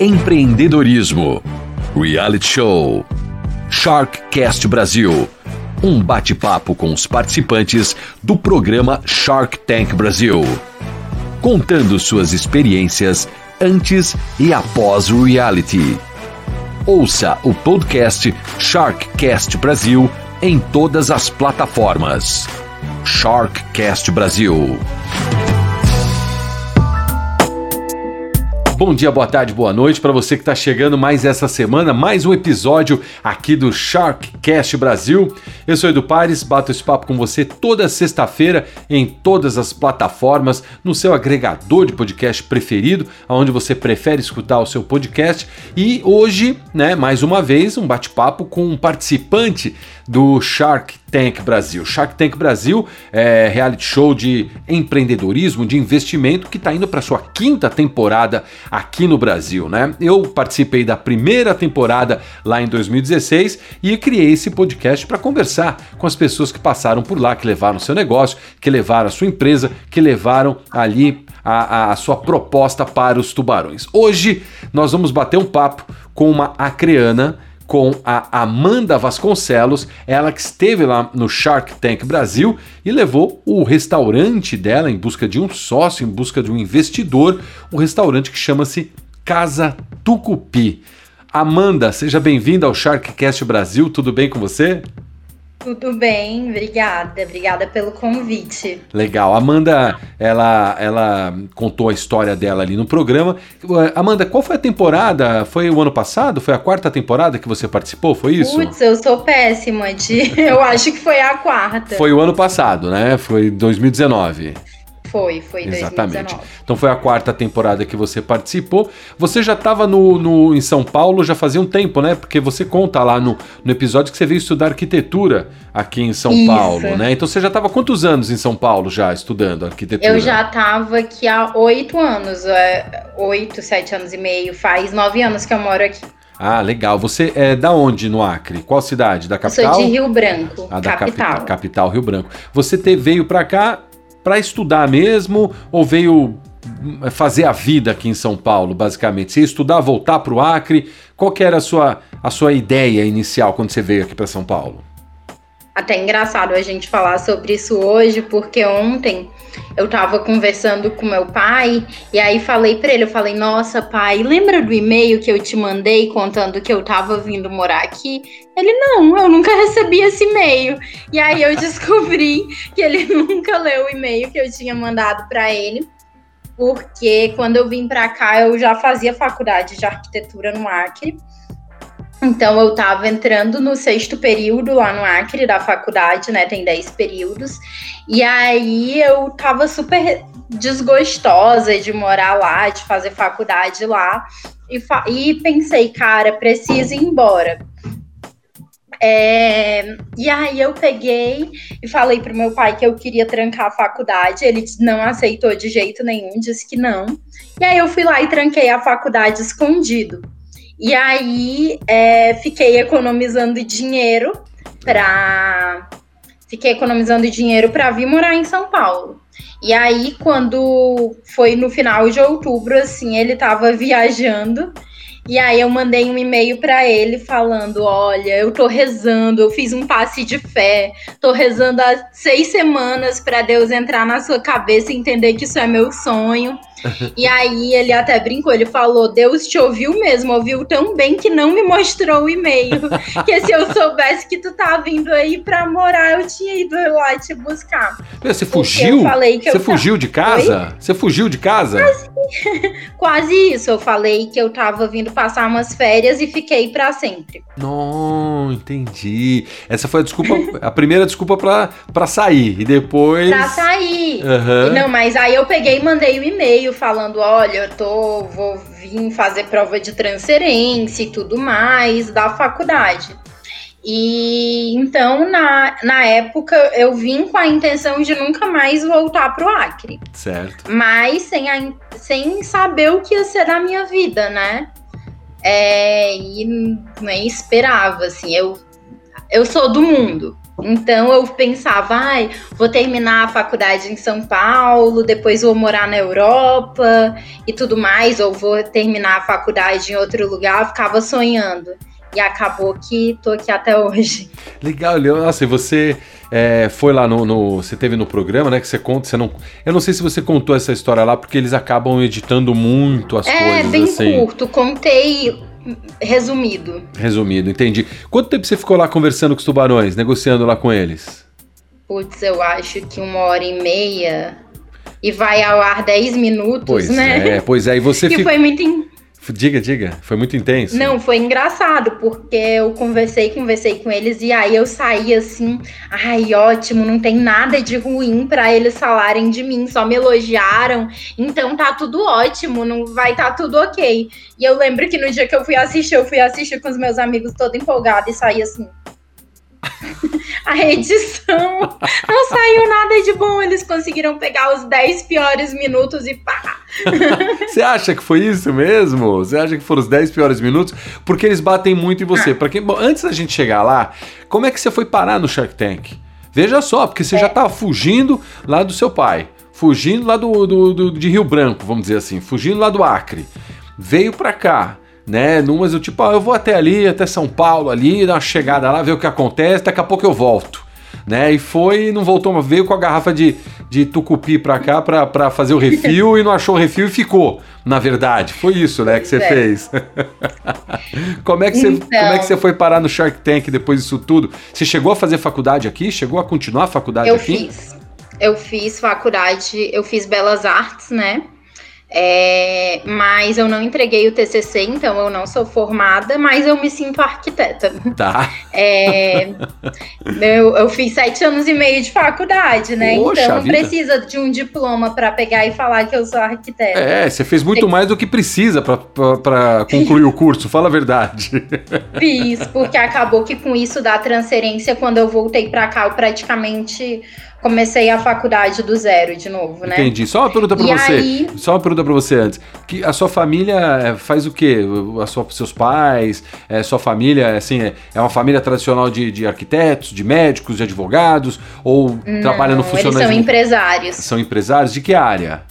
empreendedorismo, reality show, Sharkcast Brasil. Um bate-papo com os participantes do programa Shark Tank Brasil, contando suas experiências antes e após o reality. Ouça o podcast Sharkcast Brasil em todas as plataformas. Sharkcast Brasil. Bom dia, boa tarde, boa noite para você que está chegando mais essa semana, mais um episódio aqui do Sharkcast Brasil. Eu sou Edu Pares, bato esse papo com você toda sexta-feira em todas as plataformas, no seu agregador de podcast preferido, aonde você prefere escutar o seu podcast. E hoje, né, mais uma vez, um bate-papo com um participante do Shark Tank Brasil. Shark Tank Brasil é reality show de empreendedorismo, de investimento que está indo para sua quinta temporada aqui no Brasil, né? Eu participei da primeira temporada lá em 2016 e criei esse podcast para conversar com as pessoas que passaram por lá, que levaram seu negócio, que levaram a sua empresa, que levaram ali a, a sua proposta para os tubarões. Hoje nós vamos bater um papo com uma acreana com a Amanda Vasconcelos, ela que esteve lá no Shark Tank Brasil e levou o restaurante dela em busca de um sócio, em busca de um investidor, um restaurante que chama-se Casa Tucupi. Amanda, seja bem-vinda ao Sharkcast Brasil, tudo bem com você? Tudo bem, obrigada. Obrigada pelo convite. Legal. Amanda, ela, ela contou a história dela ali no programa. Amanda, qual foi a temporada? Foi o ano passado? Foi a quarta temporada que você participou? Foi isso? Putz, eu sou péssima de. eu acho que foi a quarta. Foi o ano passado, né? Foi 2019. Foi, foi Exatamente. 2019. Então foi a quarta temporada que você participou. Você já estava no, no, em São Paulo já fazia um tempo, né? Porque você conta lá no, no episódio que você veio estudar arquitetura aqui em São Isso. Paulo, né? Então você já estava quantos anos em São Paulo já estudando arquitetura? Eu já estava aqui há oito anos, é, oito, sete anos e meio. Faz nove anos que eu moro aqui. Ah, legal. Você é da onde no Acre? Qual cidade? Da capital? Eu sou de Rio Branco, ah, da capital. capital, Rio Branco. Você te, veio para cá para estudar mesmo ou veio hum, fazer a vida aqui em São Paulo, basicamente? Você ia estudar, voltar para o Acre? Qual que era a sua, a sua ideia inicial quando você veio aqui para São Paulo? Até engraçado a gente falar sobre isso hoje, porque ontem eu tava conversando com meu pai e aí falei para ele, eu falei: "Nossa, pai, lembra do e-mail que eu te mandei contando que eu tava vindo morar aqui?" Ele: "Não, eu nunca recebi esse e-mail". E aí eu descobri que ele nunca leu o e-mail que eu tinha mandado para ele. Porque quando eu vim para cá, eu já fazia faculdade de arquitetura no Acre. Então eu estava entrando no sexto período lá no Acre da faculdade, né? Tem dez períodos. E aí eu tava super desgostosa de morar lá, de fazer faculdade lá. E, fa e pensei, cara, preciso ir embora. É, e aí eu peguei e falei pro meu pai que eu queria trancar a faculdade. Ele não aceitou de jeito nenhum, disse que não. E aí eu fui lá e tranquei a faculdade escondido. E aí é, fiquei economizando dinheiro para fiquei economizando dinheiro para vir morar em São Paulo. E aí quando foi no final de outubro assim, ele estava viajando e aí eu mandei um e-mail para ele falando: olha, eu tô rezando, eu fiz um passe de fé, tô rezando há seis semanas para Deus entrar na sua cabeça e entender que isso é meu sonho. e aí ele até brincou, ele falou: Deus te ouviu mesmo, ouviu tão bem que não me mostrou o e-mail. que se eu soubesse que tu tá vindo aí pra morar, eu tinha ido lá te buscar. Você fugiu? Você fugiu de casa? Oi? Você fugiu de casa? Quase, quase isso. Eu falei que eu tava vindo passar umas férias e fiquei para sempre. Não, entendi. Essa foi a desculpa, a primeira desculpa pra, pra sair. E depois. Pra sair. Uhum. Não, mas aí eu peguei e mandei o um e-mail falando: olha, eu tô, vou vir fazer prova de transferência e tudo mais da faculdade. E então, na, na época, eu vim com a intenção de nunca mais voltar pro Acre. Certo. Mas sem, a, sem saber o que ia ser da minha vida, né? É, e nem esperava, assim. Eu, eu sou do mundo. Então eu pensava, ai, vou terminar a faculdade em São Paulo, depois vou morar na Europa e tudo mais, ou vou terminar a faculdade em outro lugar, eu ficava sonhando. E acabou que tô aqui até hoje. Legal, Nossa, e você é, foi lá no, no, Você teve no programa, né? Que você conta. Você não, eu não sei se você contou essa história lá, porque eles acabam editando muito as é, coisas. É, bem assim. curto. Contei resumido. Resumido, entendi. Quanto tempo você ficou lá conversando com os tubarões, negociando lá com eles? Putz, eu acho que uma hora e meia. E vai ao ar 10 minutos, pois né? É, pois é, e você foi muito Diga, diga. Foi muito intenso. Não, foi engraçado, porque eu conversei, conversei com eles e aí eu saí assim, ai, ótimo, não tem nada de ruim para eles falarem de mim, só me elogiaram, então tá tudo ótimo, não vai tá tudo ok. E eu lembro que no dia que eu fui assistir, eu fui assistir com os meus amigos todo empolgado e saí assim, a edição não saiu nada de bom. Eles conseguiram pegar os 10 piores minutos e pá. Você acha que foi isso mesmo? Você acha que foram os 10 piores minutos? Porque eles batem muito em você. Ah. Para quem, bom, antes da gente chegar lá, como é que você foi parar no Shark Tank? Veja só, porque você é. já estava fugindo lá do seu pai, fugindo lá do, do, do, de Rio Branco, vamos dizer assim, fugindo lá do Acre. Veio para cá né? Numas eu tipo, ah, eu vou até ali, até São Paulo ali, dar uma chegada lá, ver o que acontece, daqui a pouco eu volto. Né? E foi, não voltou, veio com a garrafa de, de tucupi pra cá pra, pra fazer o refil e não achou o refil e ficou. Na verdade, foi isso, né, que você é. fez. como, é que você, então... como é que você foi parar no Shark Tank depois disso tudo? Você chegou a fazer faculdade aqui? Chegou a continuar a faculdade eu aqui? Eu fiz. Eu fiz faculdade, eu fiz Belas Artes, né? É, mas eu não entreguei o TCC, então eu não sou formada, mas eu me sinto arquiteta. Tá. É, eu, eu, fiz sete anos e meio de faculdade, né? Poxa então não precisa de um diploma para pegar e falar que eu sou arquiteta. É, você fez muito mais do que precisa para concluir o curso, fala a verdade. Fiz, porque acabou que com isso da transferência, quando eu voltei para cá, eu praticamente comecei a faculdade do zero de novo, né? Entendi. Só uma pergunta para você. Aí... Só uma pergunta para você antes. Que a sua família é, faz o quê? A sua, seus pais, é, sua família, assim, é, é uma família tradicional de, de arquitetos, de médicos, de advogados? Ou Não, trabalha no funcionalismo? Eles são empresários. São empresários de que área?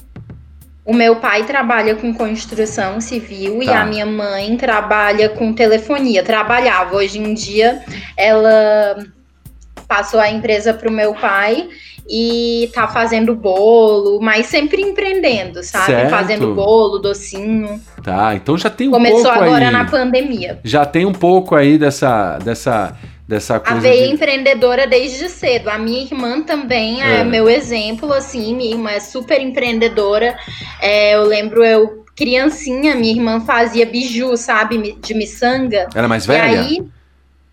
O meu pai trabalha com construção civil tá. e a minha mãe trabalha com telefonia. Trabalhava. Hoje em dia, ela passou a empresa para o meu pai e tá fazendo bolo, mas sempre empreendendo, sabe? Certo. Fazendo bolo, docinho. Tá, então já tem um Começou pouco Começou agora aí, na pandemia. Já tem um pouco aí dessa dessa dessa coisa. A veia de... empreendedora desde cedo. A minha irmã também é, é meu exemplo, assim, minha irmã é super empreendedora. É, eu lembro eu criancinha, minha irmã fazia biju, sabe, de miçanga. Ela é mais velha? E aí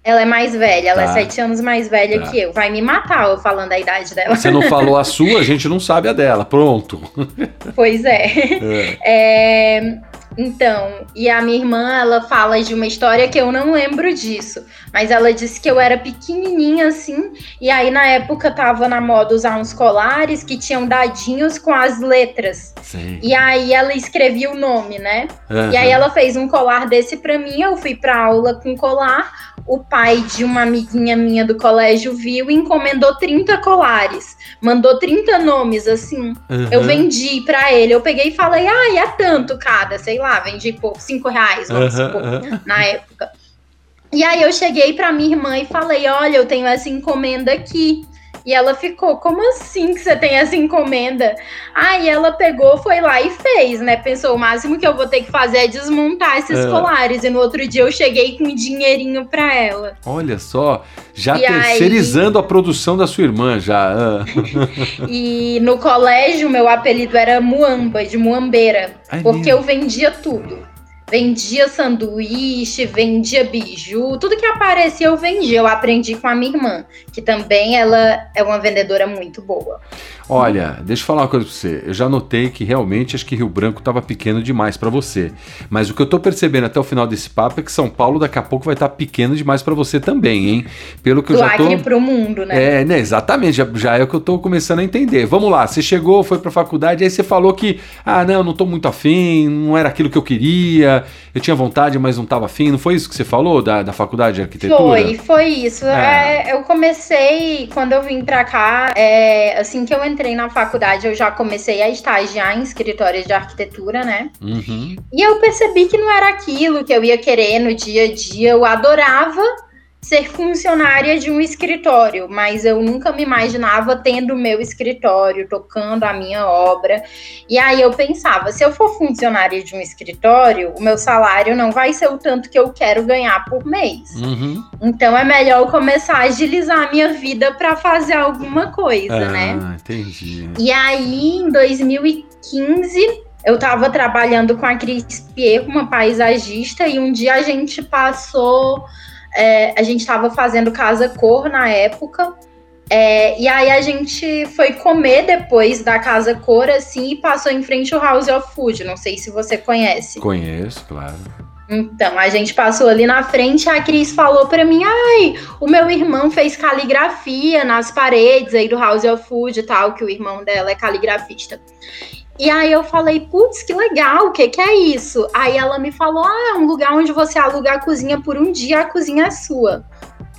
ela é mais velha, ela é tá. é sete anos mais velha tá. que eu. Vai me matar eu falando a idade dela. Você não falou a sua, a gente não sabe a dela. Pronto. Pois é. é. é então, e a minha irmã, ela fala de uma história que eu não lembro disso, mas ela disse que eu era pequenininha assim, e aí na época tava na moda usar uns colares que tinham dadinhos com as letras. Sim. E aí ela escrevia o nome, né? Uhum. E aí ela fez um colar desse para mim, eu fui para aula com colar. O pai de uma amiguinha minha do colégio viu e encomendou 30 colares. Mandou 30 nomes assim. Uhum. Eu vendi para ele. Eu peguei e falei: "Ah, é tanto cada, sei lá, vendi por 5 reais, vamos uhum, supor, na época". E aí eu cheguei para minha irmã e falei: "Olha, eu tenho essa encomenda aqui". E ela ficou, como assim que você tem essa encomenda? Aí ela pegou, foi lá e fez, né? Pensou, o máximo que eu vou ter que fazer é desmontar esses é. colares. E no outro dia eu cheguei com um dinheirinho pra ela. Olha só, já e terceirizando aí... a produção da sua irmã, já. Ah. e no colégio, meu apelido era Muamba, de Muambeira. Porque eu vendia tudo. Vendia sanduíche, vendia biju, tudo que aparecia eu vendia. Eu aprendi com a minha irmã, que também ela é uma vendedora muito boa. Olha, deixa eu falar uma coisa pra você. Eu já notei que realmente acho que Rio Branco tava pequeno demais para você. Mas o que eu tô percebendo até o final desse papo é que São Paulo daqui a pouco vai estar tá pequeno demais para você também, hein? Pelo que Do eu já tô. Acre pro mundo, né? É, né? Exatamente. Já, já é o que eu tô começando a entender. Vamos lá. Você chegou, foi pra faculdade, aí você falou que, ah, não, não tô muito afim, não era aquilo que eu queria, eu tinha vontade, mas não tava afim. Não foi isso que você falou da, da faculdade de arquitetura? Foi, foi isso. É. É, eu comecei, quando eu vim pra cá, é, assim que eu entrei na faculdade, eu já comecei a estagiar em escritórios de arquitetura, né? Uhum. E eu percebi que não era aquilo que eu ia querer no dia a dia. Eu adorava ser funcionária de um escritório, mas eu nunca me imaginava tendo o meu escritório, tocando a minha obra. E aí eu pensava, se eu for funcionária de um escritório, o meu salário não vai ser o tanto que eu quero ganhar por mês. Uhum. Então é melhor eu começar a agilizar a minha vida para fazer alguma coisa, ah, né? entendi. E aí, em 2015, eu estava trabalhando com a Cris Pierre, uma paisagista, e um dia a gente passou é, a gente estava fazendo casa cor na época. É, e aí a gente foi comer depois da casa cor, assim, e passou em frente ao House of Food. Não sei se você conhece. Conheço, claro. Então, a gente passou ali na frente, a Cris falou para mim: ai, o meu irmão fez caligrafia nas paredes aí do House of Food e tal, que o irmão dela é caligrafista. E aí eu falei, putz, que legal, o que, que é isso? Aí ela me falou, ah, é um lugar onde você aluga a cozinha por um dia, a cozinha é sua.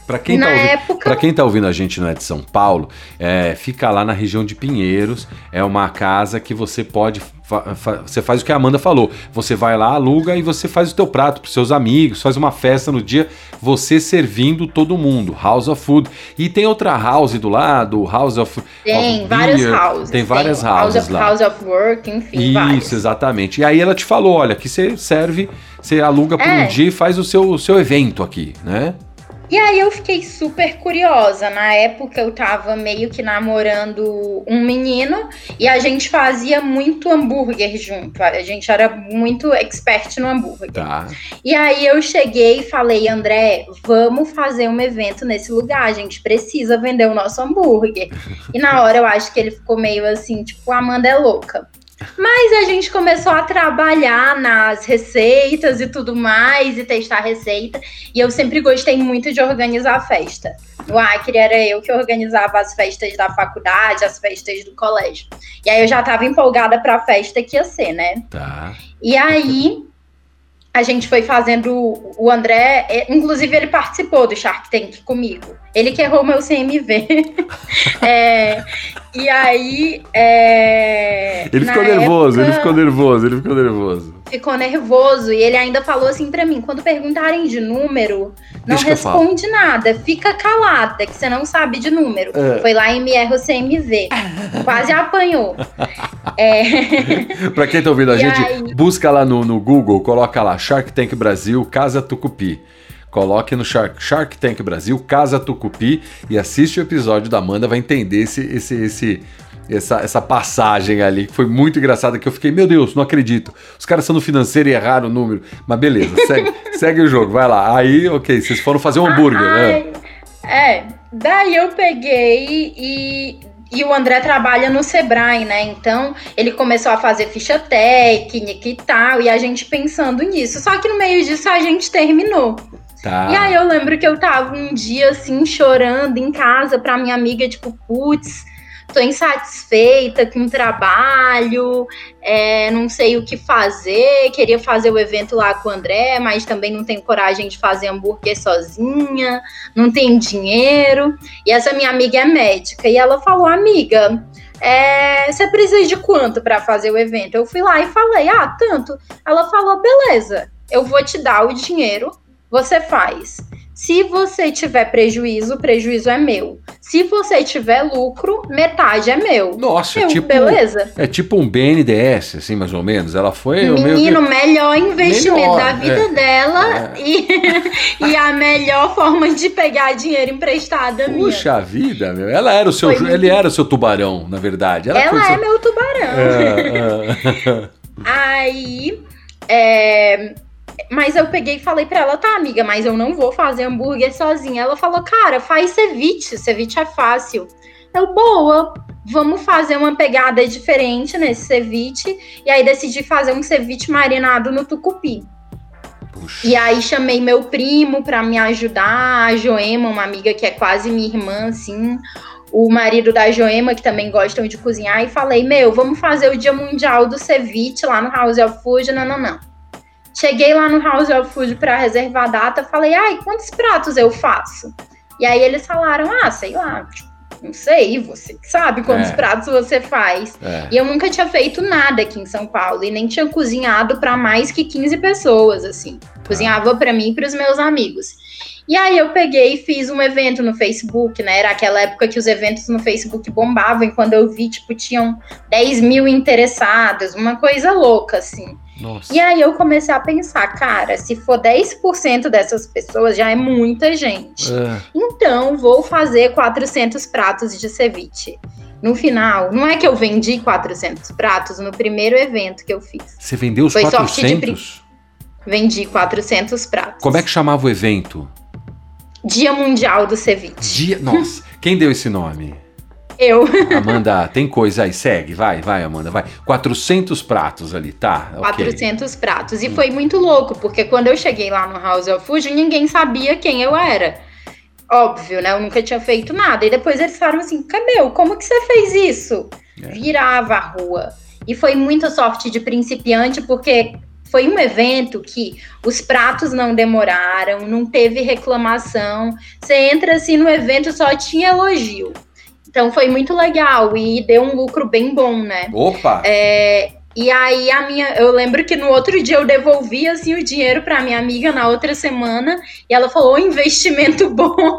Para quem, tá ouvindo, época... quem tá ouvindo a gente não é de São Paulo, é, fica lá na região de Pinheiros. É uma casa que você pode. Fa você faz o que a Amanda falou. Você vai lá, aluga e você faz o teu prato para seus amigos, faz uma festa no dia, você servindo todo mundo. House of Food. E tem outra house do lado, House of. Tem of várias houses. Tem várias tem houses house of, lá. House of Work, enfim. Isso, vários. exatamente. E aí ela te falou: olha, que você serve, você aluga por É. um dia e faz o seu, o seu evento aqui, né? E aí eu fiquei super curiosa. Na época eu tava meio que namorando um menino e a gente fazia muito hambúrguer junto. A gente era muito expert no hambúrguer. Tá. E aí eu cheguei e falei, André, vamos fazer um evento nesse lugar. A gente precisa vender o nosso hambúrguer. E na hora eu acho que ele ficou meio assim, tipo, Amanda é louca. Mas a gente começou a trabalhar nas receitas e tudo mais, e testar receita. E eu sempre gostei muito de organizar a festa. No Acre era eu que organizava as festas da faculdade, as festas do colégio. E aí eu já estava empolgada para a festa que ia ser, né? Tá. E aí a gente foi fazendo. O André, é, inclusive, ele participou do Shark Tank comigo. Ele que errou meu CMV. É, e aí. é, Ele ficou nervoso, ele época, ficou nervoso, ele ficou nervoso. Ficou nervoso. E ele ainda falou assim pra mim: quando perguntarem de número, não Deixa responde nada, fica calada, que você não sabe de número. É. Foi lá e me erra o CMV. Quase apanhou. É, Pra quem tá ouvindo a E gente, aí? busca lá no, no Google, coloca lá Shark Tank Brasil, Casa Tucupi. Coloque no Shark, Shark Tank Brasil, Casa Tucupi e assiste o episódio da Amanda, vai entender esse, esse, esse, essa, essa passagem ali, que foi muito engraçada, que eu fiquei, meu Deus, não acredito. Os caras são no financeiro e erraram o número. Mas beleza, segue, segue o jogo, vai lá. Aí, ok, vocês foram fazer um hambúrguer, né? Ai, É, daí eu peguei e, e o André trabalha no Sebrae, né? Então ele começou a fazer ficha técnica e tal, e a gente pensando nisso. Só que no meio disso a gente terminou. Tá. E aí eu lembro que eu tava um dia assim, chorando em casa pra minha amiga, tipo, putz, tô insatisfeita com o trabalho, é, não sei o que fazer, queria fazer o evento lá com o André, mas também não tenho coragem de fazer hambúrguer sozinha, não tenho dinheiro. E essa minha amiga é médica, e ela falou, amiga. é, você precisa de quanto para fazer o evento? Eu fui lá e falei, ah, tanto. Ela falou, beleza, eu vou te dar o dinheiro, você faz. Se você tiver prejuízo, o prejuízo é meu. Se você tiver lucro, metade é meu. Nossa, eu, tipo, beleza. é tipo um BNDES, assim, mais ou menos. Ela foi o meio Menino, melhor investimento Melhor, da vida é. dela E, e a melhor forma de pegar dinheiro emprestado minha. Puxa vida, meu. Ela era o seu, Foi muito- ele era o seu tubarão, na verdade. Ela, Ela seu- é meu tubarão. É, é. Aí, é, mas eu peguei e falei pra ela, tá, amiga, mas eu não vou fazer hambúrguer sozinha. Ela falou, cara, faz ceviche, ceviche é fácil. Eu, boa, vamos fazer uma pegada diferente nesse ceviche. E aí decidi fazer um ceviche marinado no tucupi. Puxa. E aí chamei meu primo para me ajudar, a Joema, uma amiga que é quase minha irmã, assim, o marido da Joema, que também gostam de cozinhar, e falei, meu, vamos fazer o Dia Mundial do Ceviche lá no House of Food, não, não, não. Cheguei lá no House of Food para reservar a data, falei, ai, quantos pratos eu faço? E aí eles falaram, ah, sei lá, tipo, não sei, você sabe quantos é. pratos você faz. É. E eu nunca tinha feito nada aqui em São Paulo e nem tinha cozinhado para mais que 15 pessoas, assim. Cozinhava para mim e para os meus amigos. E aí eu peguei e fiz um evento no Facebook, né? Era aquela época que os eventos no Facebook bombavam, e quando eu vi, tipo, tinham 10 mil interessados, uma coisa louca, assim. Nossa. E aí eu comecei a pensar, cara, se for 10% dessas pessoas, já é muita gente. É. Então, vou fazer 400 pratos de ceviche. No final, não é que eu vendi 400 pratos no primeiro evento que eu fiz. Você vendeu os Foi 400? Vendi 400 pratos. Como é que chamava o evento? Dia Mundial do Ceviche. Dia... Nossa, quem deu esse nome? Eu. Amanda, tem coisa aí, segue, vai, vai, Amanda, vai. 400 pratos ali, tá? 400 okay. pratos. E hum. foi muito louco, porque quando eu cheguei lá no House of Food, ninguém sabia quem eu era. Óbvio, né? Eu nunca tinha feito nada. E depois eles falaram assim: Cameu, como que você fez isso? É. Virava a rua. E foi muita sorte de principiante, porque foi um evento que os pratos não demoraram, não teve reclamação. Você entra assim no evento só tinha elogio. Então foi muito legal e deu um lucro bem bom, né? Opa! É, e aí a minha, eu lembro que no outro dia eu devolvi assim o dinheiro para minha amiga na outra semana e ela falou investimento bom,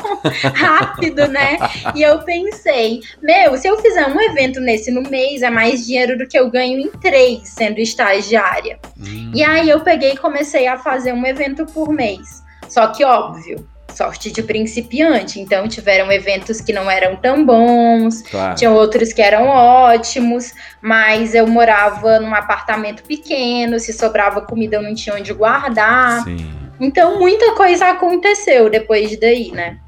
rápido, né? E eu pensei, meu, se eu fizer um evento nesse no mês é mais dinheiro do que eu ganho em três sendo estagiária. Hum. E aí eu peguei e comecei a fazer um evento por mês. Só que óbvio, sorte de principiante. Então, tiveram eventos que não eram tão bons, claro. tinham outros que eram ótimos, mas eu morava num apartamento pequeno, se sobrava comida eu não tinha onde guardar. Sim. Então, muita coisa aconteceu depois daí, né?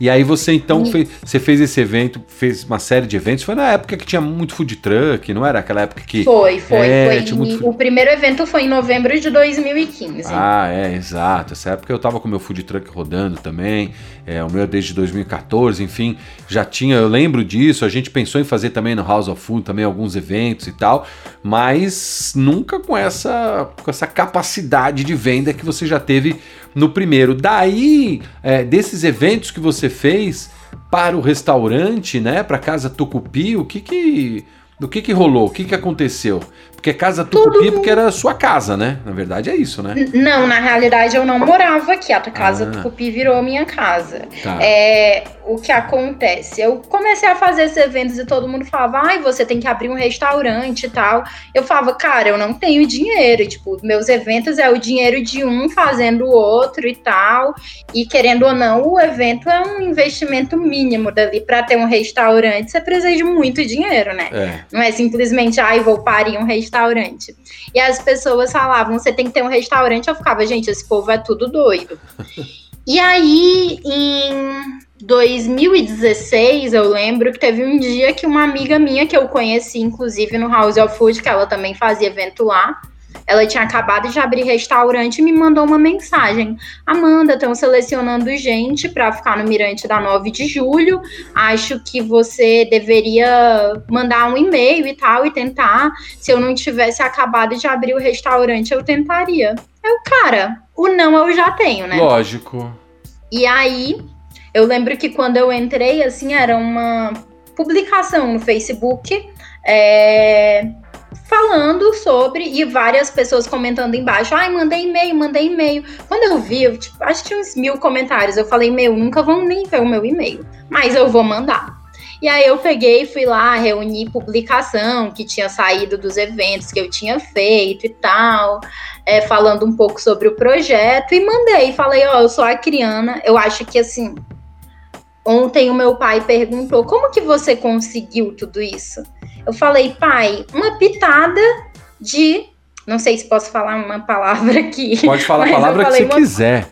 E aí você então fez, você fez esse evento, fez uma série de eventos. Foi na época que tinha muito food truck, não era aquela época que. Foi, foi. É, foi. O primeiro evento foi em novembro de 2015. Ah, é, exato. Essa época eu tava com meu food truck rodando também. É, o meu desde 2014, enfim, já tinha, eu lembro disso. A gente pensou em fazer também no House of Food também alguns eventos e tal, mas nunca com essa, com essa capacidade de venda que você já teve no primeiro. Daí, é, desses eventos que você fez para o restaurante, né, para casa Tucupi, o que que, o que que rolou? O que que aconteceu? Porque casa Tucupi Tudo... porque era sua casa, né? Na verdade é isso, né? Não, na realidade eu não morava aqui. A casa ah. Tucupi virou minha casa. Tá. É, o que acontece? Eu comecei a fazer esses eventos e todo mundo falava, ai, você tem que abrir um restaurante e tal. Eu falava, cara, eu não tenho dinheiro. Tipo, meus eventos é o dinheiro de um fazendo o outro e tal. E querendo ou não, o evento é um investimento mínimo dali para ter um restaurante. Você precisa de muito dinheiro, né? É. Não é simplesmente, ai, vou parir um restaurante restaurante. E as pessoas falavam, você tem que ter um restaurante. Eu ficava, gente, esse povo é tudo doido. e aí, em 2016, eu lembro que teve um dia que uma amiga minha, que eu conheci, inclusive, no House of Food, que ela também fazia evento lá, ela tinha acabado de abrir restaurante e me mandou uma mensagem. Amanda, estão selecionando gente para ficar no Mirante da 9 de julho. Acho que você deveria mandar um e-mail e tal e tentar. Se eu não tivesse acabado de abrir o restaurante, eu tentaria. Eu, cara, o não eu já tenho, né? Lógico. E aí, eu lembro que quando eu entrei, assim, era uma publicação no Facebook. É, falando sobre e várias pessoas comentando embaixo. Ai, mandei e-mail, mandei e-mail. Quando eu vi, eu, tipo, acho que tinha uns mil comentários. Eu falei, meu, nunca vão nem ver o meu e-mail, mas eu vou mandar. E aí eu peguei, fui lá, reuni publicação que tinha saído dos eventos que eu tinha feito e tal, é, falando um pouco sobre o projeto e mandei. Falei, ó, oh, eu sou a Criana. Eu acho que assim, ontem o meu pai perguntou como que você conseguiu tudo isso? Eu falei, pai, uma pitada de. Não sei se posso falar uma palavra aqui. Pode falar a palavra que você uma... quiser.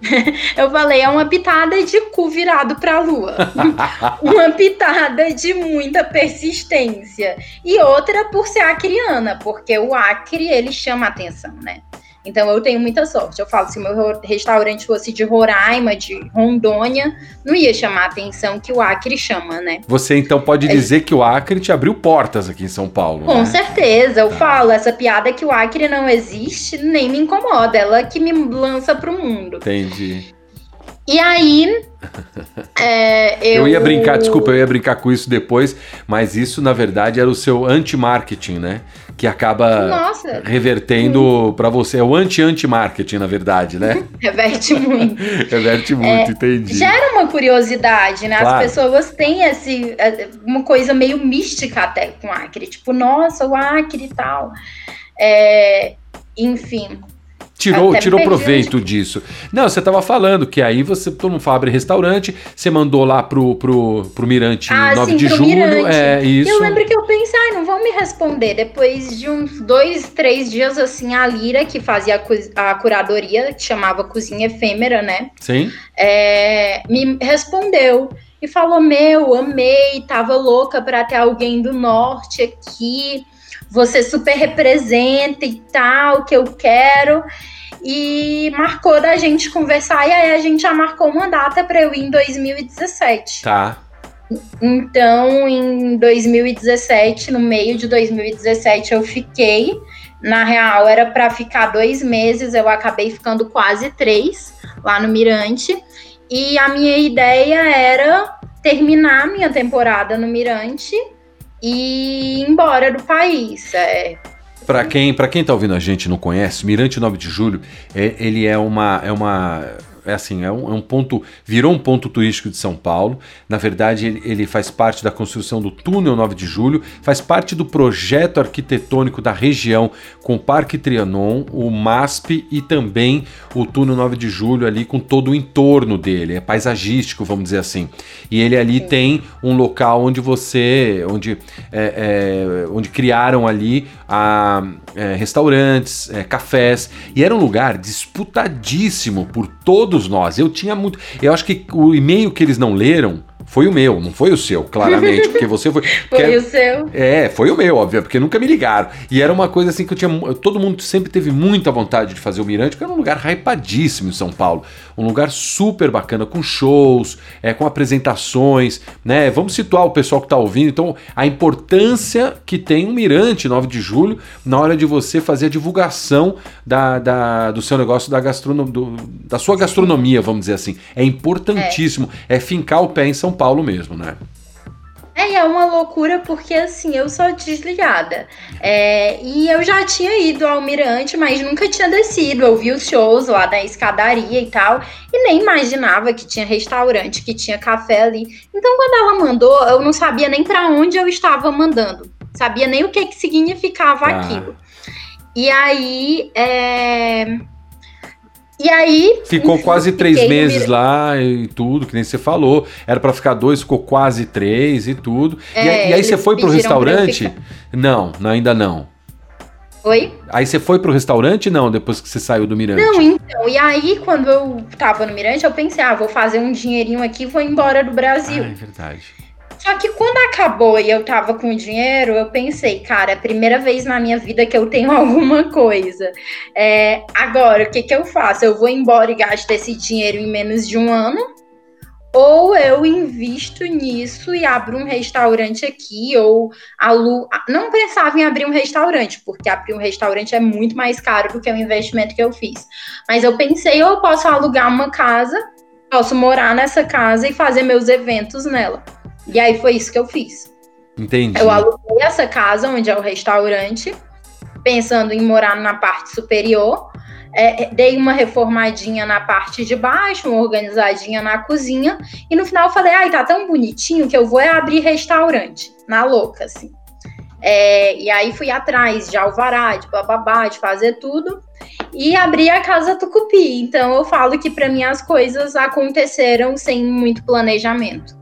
Eu falei, é uma pitada de cu virado para a lua. uma pitada de muita persistência. E outra por ser acriana, porque o acre, ele chama atenção, né? Então eu tenho muita sorte. Eu falo, se o meu restaurante fosse de Roraima, de Rondônia, não ia chamar a atenção que o Acre chama, né? Você então pode é. dizer que o Acre te abriu portas aqui em São Paulo. Com né? certeza. Eu tá. falo, essa piada que o Acre não existe nem me incomoda. Ela que me lança pro mundo. Entendi. E aí. É, eu... eu... ia brincar, desculpa, eu ia brincar com isso depois, mas isso na verdade era o seu anti-marketing, né? Que acaba Nossa. revertendo para você. É o anti-anti-marketing, na verdade, né? Reverte muito. Reverte muito, é, entendi. Gera uma curiosidade, né? Claro. As pessoas têm esse, é, uma coisa meio mística até com o Acre. Tipo, nossa, o Acre e tal. É, enfim, Tirou, tirou proveito disso. Não, você estava falando que aí você, todo mundo abre restaurante, você mandou lá pro, pro, pro Mirante ah, 9 sim, de julho. Mirante. É, isso. Eu lembro que eu pensei, ah, não vão me responder. Depois de uns dois, três dias, assim, a Lira, que fazia a, a curadoria, que chamava Cozinha Efêmera, né? Sim. É, me respondeu e falou: Meu, amei, tava louca para ter alguém do norte aqui você super representa e tal, que eu quero. E marcou da gente conversar, e aí a gente já marcou uma data para eu ir em 2017. Tá. Então, em 2017, no meio de 2017, eu fiquei. Na real, era para ficar dois meses, eu acabei ficando quase três lá no Mirante. E a minha ideia era terminar minha temporada no Mirante e ir embora do país. É. Para quem, para quem tá ouvindo a gente não conhece, Mirante 9 de Julho, é, ele é uma, é uma é assim, é um, é um, ponto, virou um ponto turístico de São Paulo. Na verdade, ele, ele, faz parte da construção do túnel 9 de julho, faz parte do projeto arquitetônico da região com o Parque Trianon, o MASP e também o túnel 9 de julho ali com todo o entorno dele. É paisagístico, vamos dizer assim. E ele ali tem um local onde você, onde, é, é, onde criaram ali a, é, restaurantes, é, cafés, e era um lugar disputadíssimo por todos nós. Eu tinha muito. Eu acho que o e-mail que eles não leram foi o meu, não foi o seu, claramente, porque você foi. foi o seu. É, foi o meu, óbvio, porque nunca me ligaram. E era uma coisa assim que eu tinha. Todo mundo sempre teve muita vontade de fazer o Mirante, porque era um lugar hypadíssimo em São Paulo. Um lugar super bacana, com shows, é, com apresentações, né? Vamos situar o pessoal que está ouvindo. Então, a importância que tem o Mirante 9 de julho na hora de você fazer a divulgação da, da do seu negócio, da, gastronom, do, da sua gastronomia, vamos dizer assim. É importantíssimo. É, é fincar o pé em São Paulo mesmo, né? É, é uma loucura porque assim, eu sou desligada. É, e eu já tinha ido ao Mirante, mas nunca tinha descido. Eu vi os shows lá da escadaria e tal, e nem imaginava que tinha restaurante, que tinha café ali. Então, quando ela mandou, eu não sabia nem para onde eu estava mandando. Sabia nem o que, que significava ah. aquilo. E aí, é e aí. Ficou enfim, quase três meses lá e tudo, que nem você falou. Era para ficar dois, ficou quase três e tudo. É, e, e, aí você foi pro restaurante? Não, ainda não. Oi? Aí você foi pro restaurante, não, depois que você saiu do Mirante? Não, então. E aí, quando eu tava no Mirante, eu pensei, ah, vou fazer um dinheirinho aqui e vou embora do Brasil. Ah, é verdade. Só que quando acabou e eu tava com dinheiro, eu pensei, cara, é a primeira vez na minha vida que eu tenho alguma coisa. É, agora, o que, que eu faço? Eu vou embora e gasto esse dinheiro em menos de um ano? Ou eu invisto nisso e abro um restaurante aqui, ou alu... não pensava em abrir um restaurante, porque abrir um restaurante é muito mais caro do que o investimento que eu fiz. Mas eu pensei, ou eu posso alugar uma casa, posso morar nessa casa e fazer meus eventos nela. E aí foi isso que eu fiz. Entendi. Eu aluguei essa casa onde é o restaurante, pensando em morar na parte superior. É, é, dei uma reformadinha na parte de baixo, uma organizadinha na cozinha, e no final eu falei, ai, tá tão bonitinho que eu vou abrir restaurante, na louca, assim. É, e aí fui atrás de alvará, de bababá, de fazer tudo, e abri a Casa Tucupi. Então eu falo que para mim as coisas aconteceram sem muito planejamento.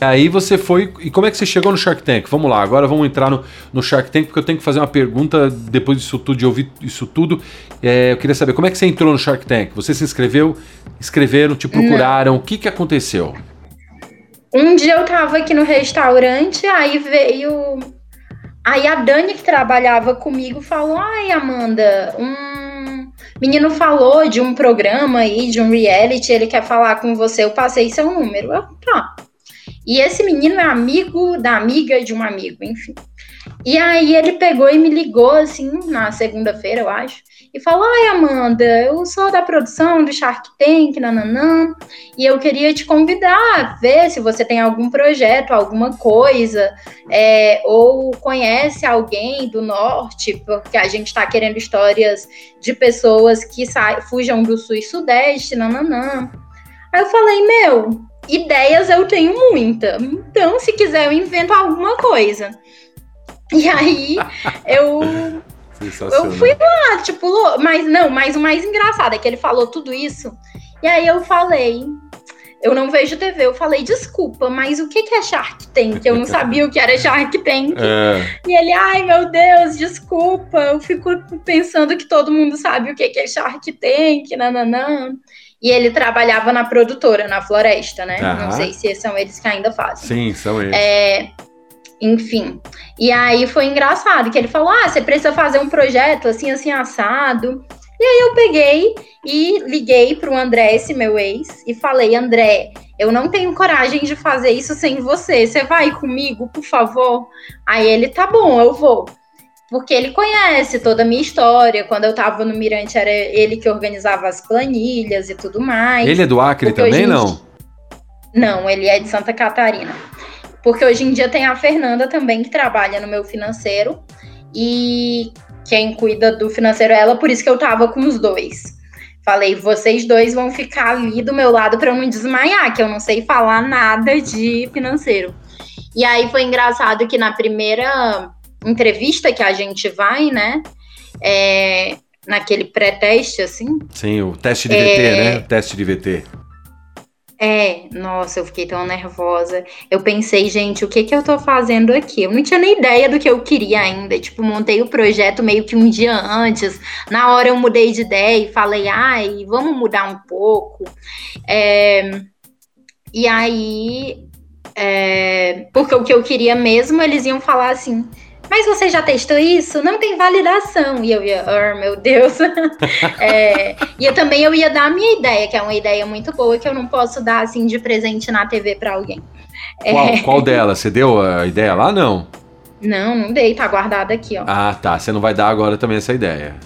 Aí você foi. E como é que você chegou no Shark Tank? Vamos lá, agora vamos entrar no, no Shark Tank, porque eu tenho que fazer uma pergunta depois disso tudo, de ouvir isso tudo. É, eu queria saber como é que você entrou no Shark Tank? Você se inscreveu, escreveram, te procuraram, Não. o que, que aconteceu? Um dia eu tava aqui no restaurante, aí veio. Aí a Dani, que trabalhava comigo, falou: Ai, Amanda, um menino falou de um programa aí, de um reality, ele quer falar com você, eu passei seu número. Eu, tá. E esse menino é amigo da amiga de um amigo, enfim. E aí ele pegou e me ligou assim na segunda-feira, eu acho, e falou: Ai, Amanda, eu sou da produção do Shark Tank, nananã, e eu queria te convidar a ver se você tem algum projeto, alguma coisa, é, ou conhece alguém do norte, porque a gente está querendo histórias de pessoas que fujam do sul e sudeste, nananã. Aí eu falei: Meu, ideias eu tenho muita, então se quiser eu invento alguma coisa. E aí eu eu fui lá, tipo, mas não, mas o mais engraçado é que ele falou tudo isso. E aí eu falei, eu não vejo TV. Eu falei, desculpa, mas o que é Shark Tank? Eu não sabia o que era Shark Tank. É. E ele, ai meu Deus, desculpa. Eu fico pensando que todo mundo sabe o que é Shark Tank, nananã. E ele trabalhava na produtora, na Floresta, né? Não sei se são eles que ainda fazem. Sim, são eles. É, enfim. E aí foi engraçado que ele falou: ah, você precisa fazer um projeto assim, assim, assado. E aí eu peguei e liguei para o André, esse meu ex, e falei: André, eu não tenho coragem de fazer isso sem você. Você vai comigo, por favor? Aí ele: tá bom, eu vou. Porque ele conhece toda a minha história. Quando eu estava no Mirante, era ele que organizava as planilhas e tudo mais. Ele é do Acre também, não? Não, ele é de Santa Catarina. Porque hoje em dia tem a Fernanda também que trabalha no meu financeiro e quem cuida do financeiro é ela, por isso que eu tava com os dois. Falei, vocês dois vão ficar ali do meu lado para eu não desmaiar, que eu não sei falar nada de financeiro. E aí foi engraçado que na primeira entrevista que a gente vai, né? É, naquele pré-teste, assim. Sim, o teste de VT, é, né? O teste de VT. É, nossa, eu fiquei tão nervosa. Eu pensei, gente, o que que eu tô fazendo aqui? Eu não tinha nem ideia do que eu queria ainda. Tipo, montei o projeto meio que um dia antes. Na hora eu mudei de ideia e falei, ai, vamos mudar um pouco. É, e aí, é, porque o que eu queria mesmo, eles iam falar assim: mas você já testou isso? Não tem validação. E eu ia, oh, meu Deus. é, e eu também eu ia dar a minha ideia, que é uma ideia muito boa que eu não posso dar assim de presente na TV para alguém. Qual, é... qual dela? Você deu a ideia lá? Não. Não, não dei, tá guardada aqui, ó. Ah, tá. Você não vai dar agora também essa ideia.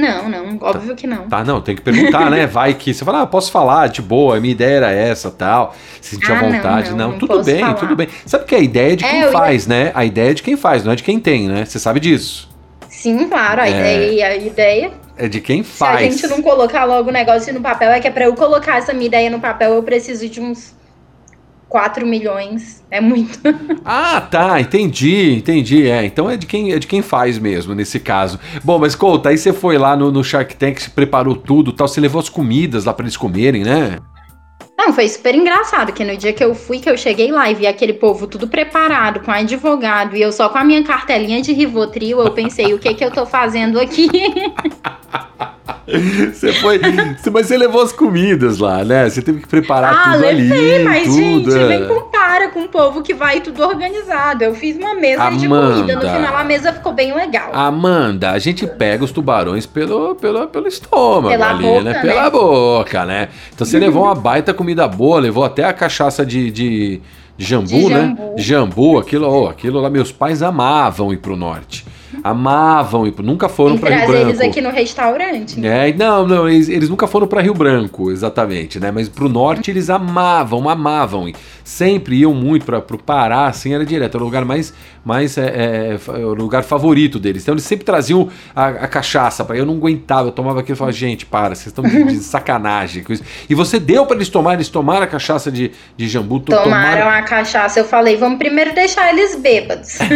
Não, não, óbvio tá, que não. Tá, não, tem que perguntar, né? Vai que você fala, ah, posso falar, de boa, a minha ideia era essa, tal. Se sentir ah, à vontade. Não, não, não tudo bem, falar. tudo bem. Sabe que a ideia é de quem é, faz, ia... né? A ideia é de quem faz, não é de quem tem, né? Você sabe disso. Sim, claro, a é... ideia, a ideia é de quem faz. Se a gente não colocar logo o negócio no papel, é que é para eu colocar essa minha ideia no papel, eu preciso de uns 4 milhões é muito. ah, tá, entendi, entendi. É, então é de quem é de quem faz mesmo nesse caso. Bom, mas conta, aí você foi lá no, no Shark Tank, se preparou tudo, tal, você levou as comidas lá para eles comerem, né? Não, foi super engraçado que no dia que eu fui, que eu cheguei lá e vi aquele povo tudo preparado, com advogado, e eu só com a minha cartelinha de Rivotril, eu pensei, o que que eu tô fazendo aqui? Você foi. Mas você levou as comidas lá, né? Você teve que preparar ah, tudo levei, ali. Mas, tudo, gente, é. nem compara com o povo que vai tudo organizado. Eu fiz uma mesa Amanda, de comida. No final a mesa ficou bem legal. Amanda, a gente pega os tubarões pelo, pelo, pelo estômago Pela ali, boca, né? né? Pela boca, né? Então você levou uma baita comida boa, levou até a cachaça de, de, de jambu, de né? Jambu. Aquilo, oh, aquilo lá, meus pais amavam ir pro norte amavam ir, nunca foram para Rio Branco. eles aqui no restaurante. É, não, não, eles, eles nunca foram para Rio Branco, exatamente, né? Mas pro norte eles amavam, amavam ir. Sempre iam muito para pro Pará, assim, era direto, era o lugar mais, mais é, é, é, o lugar favorito deles. Então eles sempre traziam a, a cachaça para eu não aguentava, eu tomava aquilo e falava, gente, para, vocês estão de, de sacanagem com isso. E você deu para eles tomar, eles tomaram a cachaça de, de jambu, tomaram, tomaram a cachaça. Eu falei, vamos primeiro deixar eles bêbados.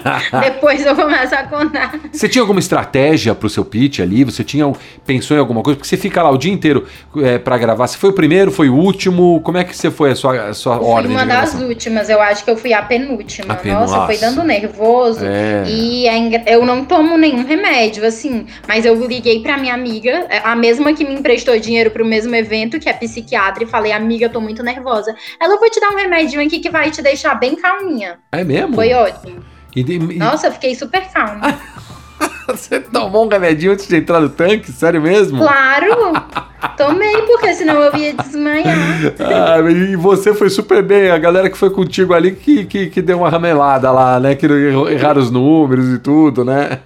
Depois eu começo a contar. Você tinha alguma estratégia pro seu pitch ali? Você tinha pensou em alguma coisa? Porque você fica lá o dia inteiro é, para gravar. Você foi o primeiro, foi o último? Como é que você foi a sua, a sua Eu ordem fui uma das últimas, eu acho que eu fui a penúltima. A pen- Nossa, foi dando nervoso. É. E é eu não tomo nenhum remédio, assim. Mas eu liguei pra minha amiga, a mesma que me emprestou dinheiro pro mesmo evento, que é psiquiatra, e falei, amiga, eu tô muito nervosa. Ela, eu vou te dar um remedinho aqui que vai te deixar bem calminha. É mesmo? Foi ótimo. E, de- e- Nossa, eu fiquei super calma. você tomou um remedinho antes de entrar no tanque? Sério mesmo? Claro! Tomei, porque senão eu ia desmaiar. Ah, e você foi super bem. A galera que foi contigo ali que, que, que deu uma ramelada lá, né? Que erraram os números e tudo, né?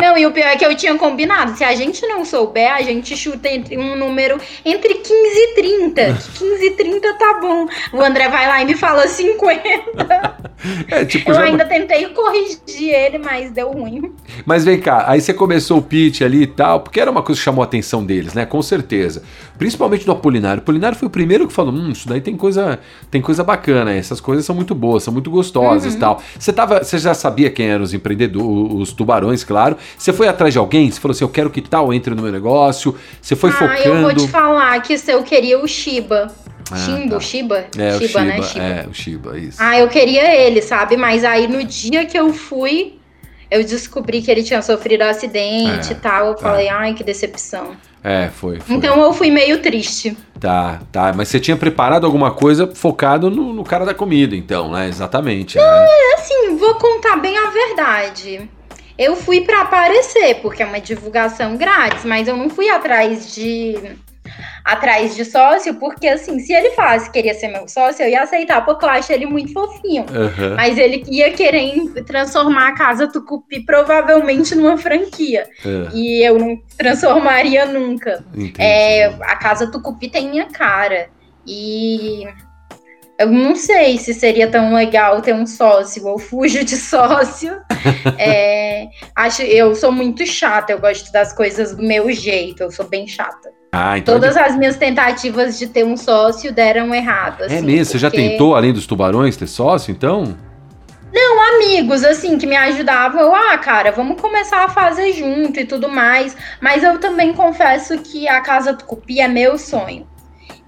Não, e o pior é que eu tinha combinado. Se a gente não souber, a gente chuta entre um número entre 15 e 30. Que 15 e 30 tá bom. O André vai lá e me fala 50. É, tipo, Eu já... ainda tentei corrigir ele, mas deu ruim. Mas vem cá, aí você começou o pitch ali e tal, porque era uma coisa que chamou a atenção deles, né? Com certeza. Principalmente do Apolinário. O Apolinário foi o primeiro que falou: hum, isso daí tem coisa, tem coisa bacana, essas coisas são muito boas, são muito gostosas e Uhum. tal. Você, tava, você já sabia quem eram os empreendedores, os tubarões, claro. Você foi atrás de alguém? Você falou assim: eu quero que tal entre no meu negócio. Você foi ah, focando. eu vou te falar que eu queria o Shiba. Ah, Chimbo, tá. Shiba? É, o Shiba, né? Shiba. é, o Shiba, isso. Ah, eu queria ele, sabe? Mas aí no dia que eu fui, eu descobri que ele tinha sofrido acidente É, e tal. Eu falei, ai, que decepção. É, foi, foi. Então eu fui meio triste. Tá, tá. Mas você tinha preparado alguma coisa focado no, no cara da comida, então, né? Exatamente. né? Assim, vou contar bem a verdade. Eu fui pra aparecer, porque é uma divulgação grátis, mas eu não fui atrás de atrás de sócio, porque assim, se ele falasse que queria ser meu sócio, eu ia aceitar, porque eu acho ele muito fofinho. Aham. Mas ele ia querer transformar a Casa Tucupi provavelmente numa franquia. É, E eu não transformaria nunca. É, a Casa Tucupi tem minha cara. E eu não sei se seria tão legal ter um sócio. Eu fujo de sócio. É, acho, eu sou muito chata, eu gosto das coisas do meu jeito, eu sou bem chata. Ah, então. Todas as minhas tentativas de ter um sócio deram errado. É assim, mesmo? Você já porque- tentou, além dos tubarões, ter sócio, então? amigos, assim, que me ajudavam. Eu, ah, cara, vamos começar a fazer junto e tudo mais. Mas eu também confesso que a Casa do Cupi é meu sonho.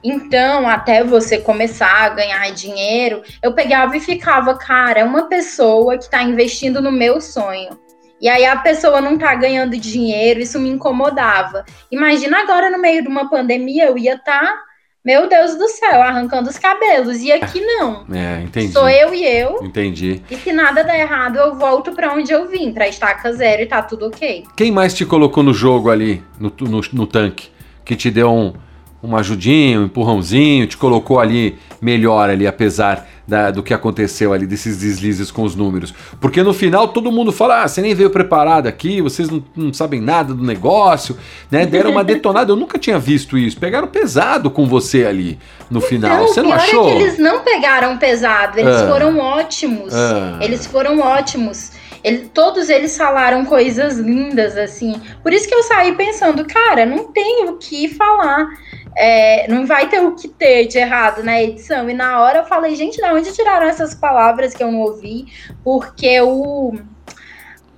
Então, até você começar a ganhar dinheiro, eu pegava e ficava, cara, é uma pessoa que tá investindo no meu sonho. E aí a pessoa não tá ganhando dinheiro, isso me incomodava. Imagina agora no meio de uma pandemia, eu ia estar, meu Deus do céu, arrancando os cabelos. E aqui não. É, entendi. Sou eu e eu, Entendi. e se nada der errado, eu volto pra onde eu vim, pra estaca zero e tá tudo ok. Quem mais te colocou no jogo ali, no, no, no tanque? Que te deu um, uma ajudinha, um empurrãozinho, te colocou ali melhor ali, apesar da- do que aconteceu ali, desses deslizes com os números. Porque no final todo mundo fala, ah, você nem veio preparado aqui, vocês não, não sabem nada do negócio, né? Deram uma detonada, eu nunca tinha visto isso. Pegaram pesado com você ali no final. Não, Você não achou? é que eles não pegaram pesado, eles Ah. foram ótimos. Ah. Eles foram ótimos. Ele- todos eles falaram coisas lindas, assim. Por isso que eu saí pensando, cara, não tem o que falar. É, não vai ter o que ter de errado na edição. E na hora eu falei, gente, de onde tiraram essas palavras que eu não ouvi? Porque o.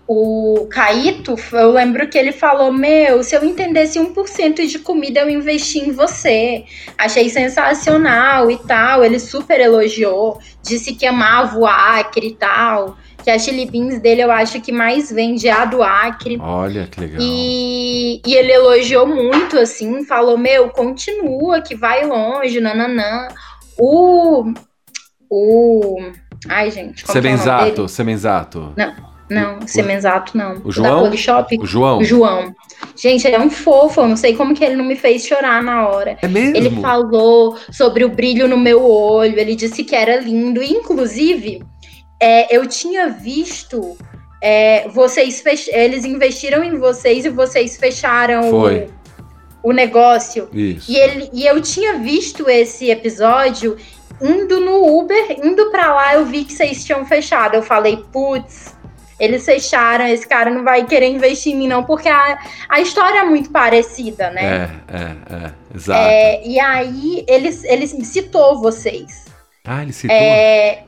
O Caíto, eu lembro que ele falou: Meu, se eu entendesse 1% de comida, eu investi em você. Achei sensacional e tal. Ele super elogiou, disse que amava o Acre e tal. Que a chili beans dele eu acho que mais vende é a do Acre. Olha que legal. E, e ele elogiou muito, assim, falou: Meu, continua, que vai longe, nananã. O. O. Ai, gente, é o nome dele? Semenzato, Semenzato. Não, Semenzato não. o João? Da Polishop? O João? O João. Gente, ele é um fofo, eu não sei como que ele não me fez chorar na hora. É mesmo? Ele falou sobre o brilho no meu olho, ele disse que era lindo. Inclusive, é, eu tinha visto. é, vocês fech... Eles investiram em vocês e vocês fecharam Foi. O, o negócio. Isso. E, ele, e eu tinha visto esse episódio indo no Uber, indo pra lá, eu vi que vocês tinham fechado. Eu falei, putz, eles fecharam, esse cara não vai querer investir em mim, não, porque a, a história é muito parecida, né? É, é, é. Exato. É, e aí ele, ele citou vocês. Ah, ele citou. É,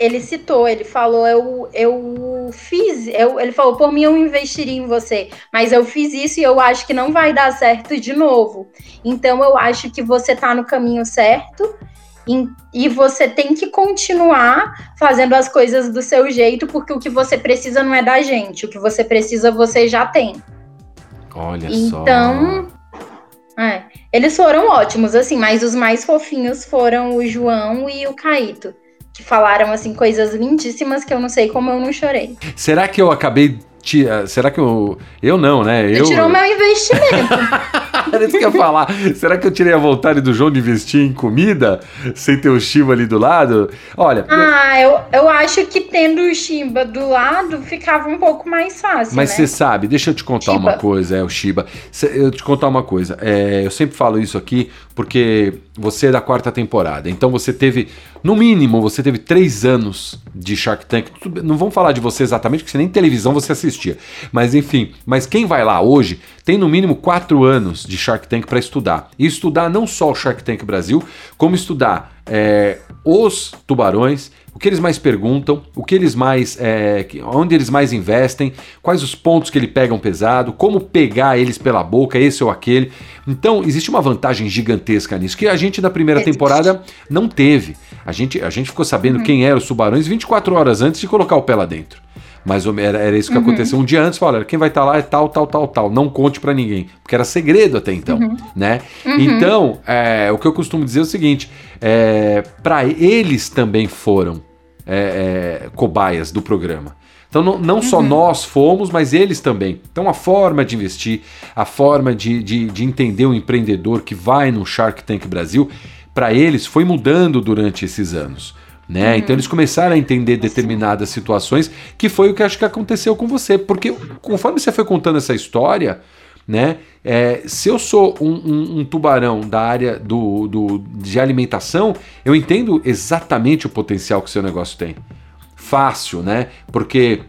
ele citou, ele falou, eu, eu fiz, eu, ele falou, por mim eu investiria em você, mas eu fiz isso e eu acho que não vai dar certo de novo. Então eu acho que você tá no caminho certo e, e você tem que continuar fazendo as coisas do seu jeito, porque o que você precisa não é da gente, o que você precisa você já tem. Olha então, só. Então, é, eles foram ótimos, assim, mas os mais fofinhos foram o João e o Caíto. Que falaram, assim, coisas lindíssimas que eu não sei como eu não chorei. Será que eu acabei Tia, será que eu. Eu não, né? Você eu... tirou meu investimento. Era isso que eu ia falar. Será que eu tirei a vontade do João de investir em comida sem ter o Shiba ali do lado? Olha. Ah, eu, eu acho que tendo o Shiba do lado ficava um pouco mais fácil. Mas né? você sabe, deixa eu te contar Shiba. uma coisa, é o Shiba. Eu te contar uma coisa. É, eu sempre falo isso aqui porque você é da quarta temporada. Então você teve, no mínimo, você teve três anos de Shark Tank. Não vamos falar de você exatamente, porque nem televisão você assistia. Mas enfim, mas quem vai lá hoje tem no mínimo quatro anos de Shark Tank para estudar. E estudar não só o Shark Tank Brasil, como estudar é, os tubarões, o que eles mais perguntam, o que eles mais, é, onde eles mais investem, quais os pontos que ele pegam pesado, como pegar eles pela boca, esse ou aquele. Então existe uma vantagem gigantesca nisso que a gente na primeira temporada não teve. A gente, a gente ficou sabendo uhum. quem eram os tubarões 24 horas antes de colocar o pé lá dentro. Mas era, era isso que uhum. aconteceu. Um dia antes, falaram, quem vai estar tá lá é tal, tal, tal, tal. Não conte para ninguém. Porque era segredo até então, uhum. né? Uhum. Então, é, o que eu costumo dizer é o seguinte, é, para eles também foram é, é, cobaias do programa. Então, não, não só uhum. nós fomos, mas eles também. Então, a forma de investir, a forma de, de, de entender o empreendedor que vai no Shark Tank Brasil, para eles foi mudando durante esses anos. Né? Uhum. Então eles começaram a entender determinadas situações, que foi o que acho que aconteceu com você. Porque conforme você foi contando essa história, né? É, se eu sou um, um, um, tubarão da área do, do, de alimentação, eu entendo exatamente o potencial que o seu negócio tem. Fácil, né? Porque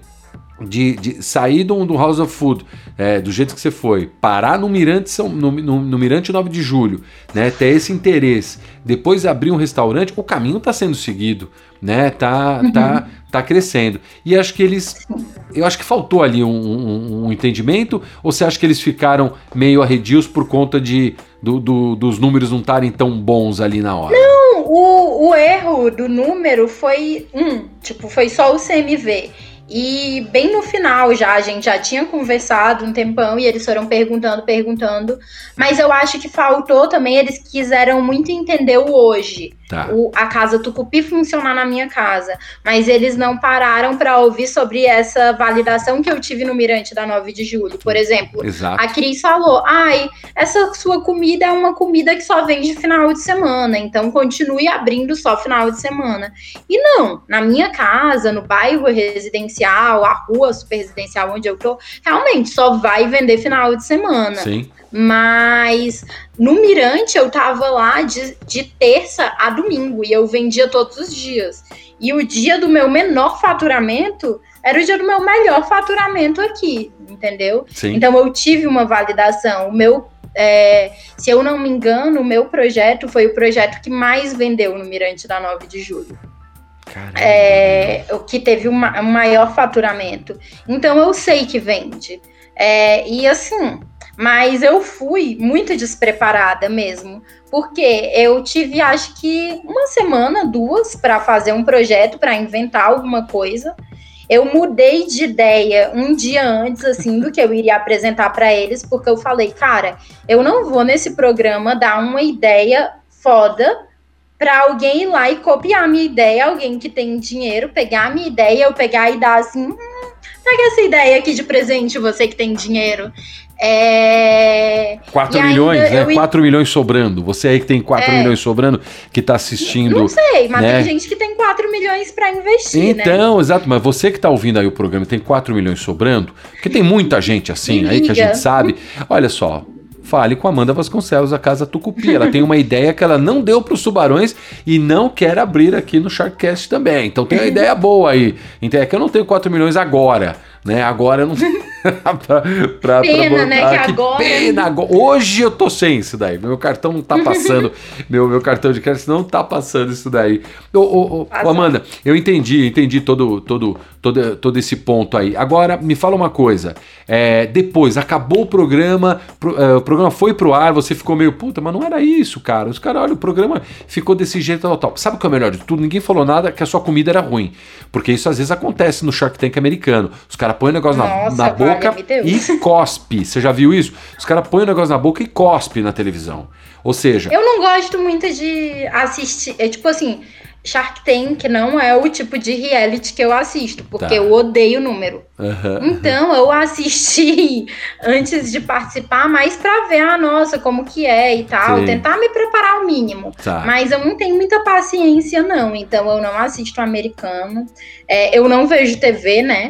de, de sair do, do House of Food é, do jeito que você foi, parar no Mirante, São, no, no, no, Mirante 9 de Julho, né, ter esse interesse, depois abrir um restaurante, o caminho está sendo seguido, né, tá, uhum. tá, tá crescendo. E acho que eles, eu acho que faltou ali um, um, um entendimento, ou você acha que eles ficaram meio arredios por conta de, do, do, dos números não estarem tão bons ali na hora? Não, o, o erro do número foi um, tipo, foi só o CMV. E bem no final já, a gente já tinha conversado um tempão e eles foram perguntando, perguntando. Mas eu acho que faltou também, eles quiseram muito entender o hoje. Tá. O, a casa Tucupi funcionar na minha casa. Mas eles não pararam para ouvir sobre essa validação que eu tive no Mirante da 9 de julho. Por exemplo, Exato. a Cris falou: ai, essa sua comida é uma comida que só vende final de semana, então continue abrindo só final de semana. E não, na minha casa, no bairro residencial, a rua super residencial onde eu tô, realmente só vai vender final de semana. Sim. Mas no Mirante eu tava lá de, de terça a domingo e eu vendia todos os dias. E o dia do meu menor faturamento era o dia do meu melhor faturamento aqui, entendeu? Sim. Então eu tive uma validação. O meu, é, se eu não me engano, o meu projeto foi o projeto que mais vendeu no Mirante da 9 de julho. É, o que teve o maior faturamento. Então eu sei que vende. É, e assim, mas eu fui muito despreparada mesmo, porque eu tive, acho que uma semana, duas, para fazer um projeto, para inventar alguma coisa. Eu mudei de ideia um dia antes, assim, do que eu iria apresentar para eles, porque eu falei, cara, eu não vou nesse programa dar uma ideia foda para alguém ir lá e copiar a minha ideia, alguém que tem dinheiro, pegar a minha ideia, eu pegar e dar assim, hum, pega essa ideia aqui de presente, você que tem dinheiro. É... 4 milhões, né? Eu... 4 milhões sobrando. Você aí que tem 4 é... milhões sobrando, que está assistindo. Não sei, mas né? tem gente que tem 4 milhões para investir. Né? Então, né? exato, mas você que está ouvindo aí o programa tem 4 milhões sobrando, porque tem muita gente assim aí que a gente sabe. Olha só, fale com a Amanda Vasconcelos, da Casa Tucupi. Ela tem uma ideia que ela não deu para os tubarões e não quer abrir aqui no Sharkcast também. Então tem uma ideia boa aí. Então é que eu não tenho 4 milhões agora, né? Agora eu não. pra, pra, pena, pra né? Que, que agora. Pena, agora. Hoje eu tô sem isso daí. Meu cartão não tá passando. meu, meu cartão de crédito não tá passando isso daí. Ô, ô, ô, Amanda, eu entendi, entendi todo, todo, todo, todo esse ponto aí. Agora, me fala uma coisa. É, depois, acabou o programa, pro, é, o programa foi pro ar, você ficou meio, puta, mas não era isso, cara. Os caras, olha, o programa ficou desse jeito, tal, tal. Sabe o que é o melhor de tudo? Ninguém falou nada que a sua comida era ruim. Porque isso às vezes acontece no Shark Tank americano. Os caras põem o negócio Nossa, na, na boca e cospe. Você já viu isso? Os caras põem o negócio na boca e cospe na televisão. Ou seja. Eu não gosto muito de assistir. É tipo assim. Shark Tank não é o tipo de reality que eu assisto, porque tá. eu odeio número. Uhum, então eu assisti antes de participar, mais pra ver, ah, nossa, como que é e tal, Sim. tentar me preparar ao mínimo. Tá. Mas eu não tenho muita paciência, não. Então eu não assisto americano. É, eu não vejo TV, né?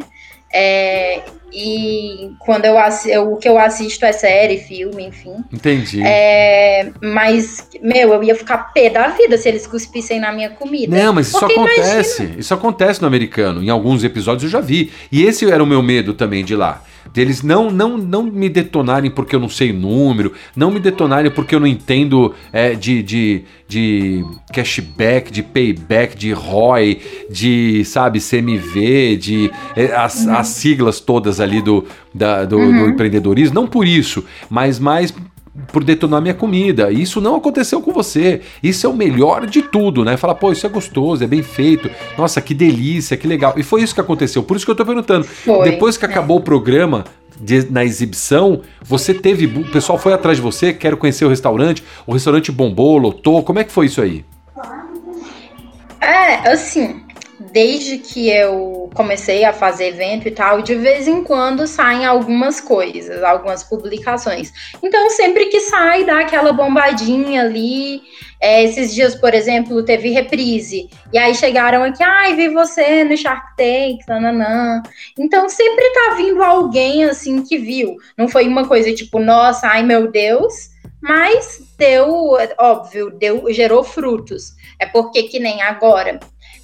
É, e quando eu, eu, o que eu assisto é série, filme, enfim. Entendi. É, mas, meu, eu ia ficar pé da vida se eles cuspissem na minha comida. Não, mas isso Porque acontece. Imagina... Isso acontece no americano. Em alguns episódios eu já vi. E esse era o meu medo também de lá deles não não não me detonarem porque eu não sei o número, não me detonarem porque eu não entendo é, de, de, de cashback, de payback, de ROI, de, sabe, CMV, de é, as, uhum. as siglas todas ali do, da, do, uhum. do empreendedorismo, não por isso, mas mais por detonar minha comida. Isso não aconteceu com você. Isso é o melhor de tudo, né? Falar, pô, isso é gostoso, é bem feito. Nossa, que delícia, que legal. E foi isso que aconteceu. Por isso que eu tô perguntando. Foi, Depois que é. acabou o programa, de, na exibição, você teve. O pessoal foi atrás de você, quero conhecer o restaurante, o restaurante bombou, lotou. Como é que foi isso aí? É, assim, desde que eu comecei a fazer evento e tal, de vez em quando saem algumas coisas, algumas publicações. Então, sempre que sai, dá aquela bombadinha ali. É, esses dias, por exemplo, teve reprise. E aí chegaram aqui, ai, vi você no Shark Tank, nananã. Então, sempre tá vindo alguém, assim, que viu. Não foi uma coisa tipo, nossa, ai, meu Deus. Mas deu, óbvio, deu, gerou frutos. É porque que nem agora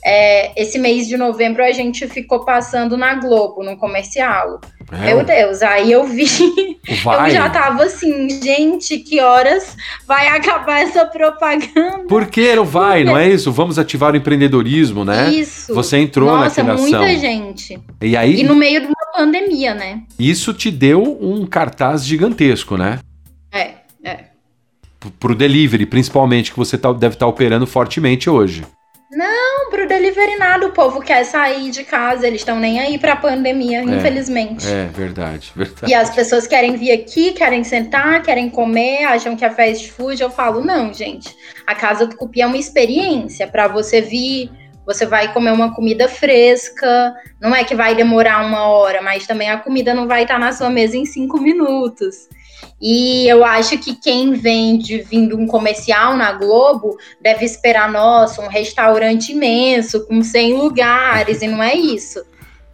é, esse mês de novembro a gente ficou passando na Globo, no comercial. É, Meu Deus, aí eu vi, vai. eu já tava assim, gente, que horas vai acabar essa propaganda? Por que não vai, não é isso? Vamos ativar o empreendedorismo, né? Isso. Você entrou Nossa, naquela ação. muita gente. E aí? E no meio de uma pandemia, né? Isso te deu um cartaz gigantesco, né? É, é. Pro delivery, principalmente, que você tá, deve estar tá operando fortemente hoje. Não, pro delivery nada, o povo quer sair de casa, eles estão nem aí pra pandemia, é, infelizmente. É, verdade, verdade. E as pessoas querem vir aqui, querem sentar, querem comer, acham que é fast food. Eu falo, não, gente. A casa do Cupi é uma experiência para você vir, você vai comer uma comida fresca, não é que vai demorar uma hora, mas também a comida não vai estar na sua mesa em cinco minutos. E eu acho que quem vende vindo um comercial na Globo deve esperar, nossa, um restaurante imenso, com 100 lugares, e não é isso.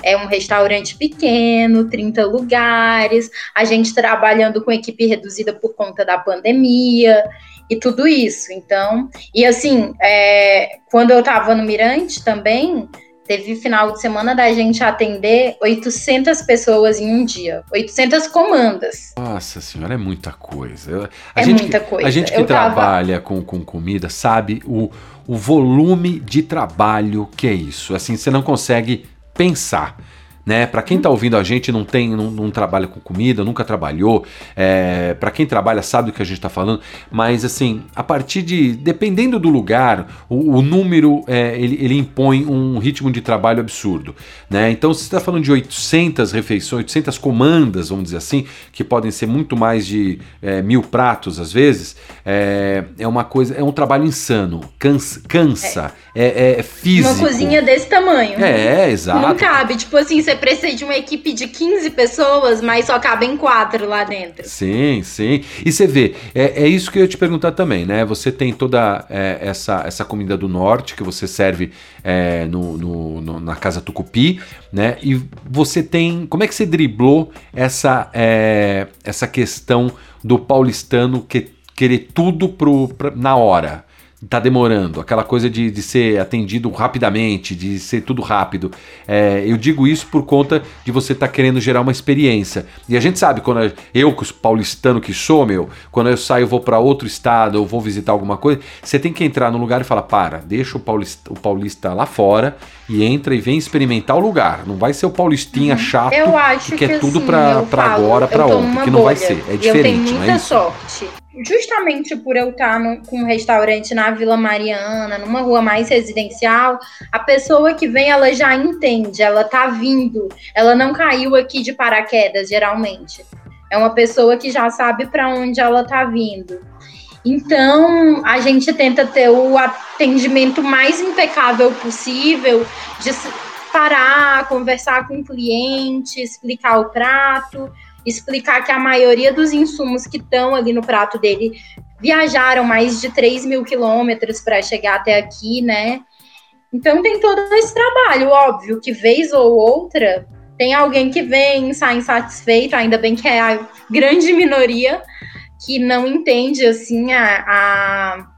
É um restaurante pequeno, 30 lugares, a gente trabalhando com equipe reduzida por conta da pandemia e tudo isso. Então, e assim, é, quando eu estava no Mirante também, Teve final de semana da gente atender 800 pessoas em um dia. 800 comandas. Nossa senhora, é muita coisa. A é gente, muita coisa. A gente que Eu trabalha tava... com, com comida sabe o, o volume de trabalho que é isso. Assim, você não consegue pensar né? Para quem está ouvindo a gente não tem, não, não, trabalha com comida, nunca trabalhou. É, para quem trabalha sabe do que a gente está falando. Mas assim, a partir de, dependendo do lugar, o, o número é, ele, ele, impõe um ritmo de trabalho absurdo, né? Então, se você está falando de 800 refeições, 800 comandas, vamos dizer assim, que podem ser muito mais de é, mil pratos às vezes, é, é uma coisa, é um trabalho insano, cansa, cansa é, é, é físico. Uma cozinha desse tamanho. É, exato. Não cabe, tipo assim, você precisa de uma equipe de 15 pessoas, mas só cabem quatro lá dentro. Sim, sim. E você vê, é, é isso que eu ia te perguntar também, né? Você tem toda é, essa, essa comida do norte que você serve é, no, no, no, na Casa Tucupi, né? E você tem. Como é que você driblou essa, é, essa questão do paulistano que, querer tudo pro, pra, na hora? Tá demorando, aquela coisa de, de ser atendido rapidamente, de ser tudo rápido. É, eu digo isso por conta de você estar tá querendo gerar uma experiência. E a gente sabe, quando eu, paulistano que sou, meu, quando eu saio, vou para outro estado, ou vou visitar alguma coisa, você tem que entrar num lugar e falar: para, deixa o paulista, o paulista lá fora e entra e vem experimentar o lugar. Não vai ser o paulistinha uhum. chato eu acho que, que é tudo para agora, para ontem, que não vai ser. É diferente. Eu tenho muita é sorte justamente por eu estar no, com um restaurante na Vila Mariana, numa rua mais residencial, a pessoa que vem, ela já entende, ela tá vindo, ela não caiu aqui de paraquedas, geralmente. É uma pessoa que já sabe para onde ela tá vindo. Então, a gente tenta ter o atendimento mais impecável possível, de parar, conversar com o cliente, explicar o prato, explicar que a maioria dos insumos que estão ali no prato dele viajaram mais de 3 mil quilômetros para chegar até aqui, né? Então tem todo esse trabalho, óbvio, que vez ou outra tem alguém que vem, sai insatisfeito, ainda bem que é a grande minoria que não entende assim a, a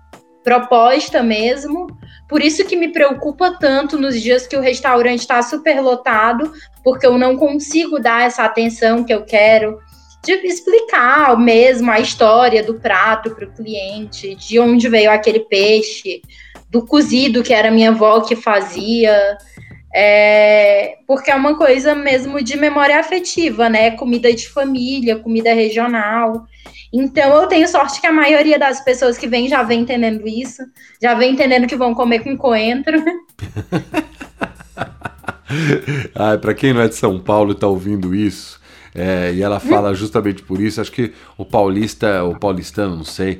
proposta mesmo. Por isso que me preocupa tanto nos dias que o restaurante está super lotado, porque eu não consigo dar essa atenção que eu quero, de explicar mesmo a história do prato para o cliente, de onde veio aquele peixe, do cozido que era minha avó que fazia. É, porque é uma coisa mesmo de memória afetiva, né? Comida de família, comida regional. Então eu tenho sorte que a maioria das pessoas que vem já vem entendendo isso, já vem entendendo que vão comer com coentro. ah, para quem não é de São Paulo e está ouvindo isso, é, e ela fala justamente por isso. Acho que o paulista, o paulistano, não sei,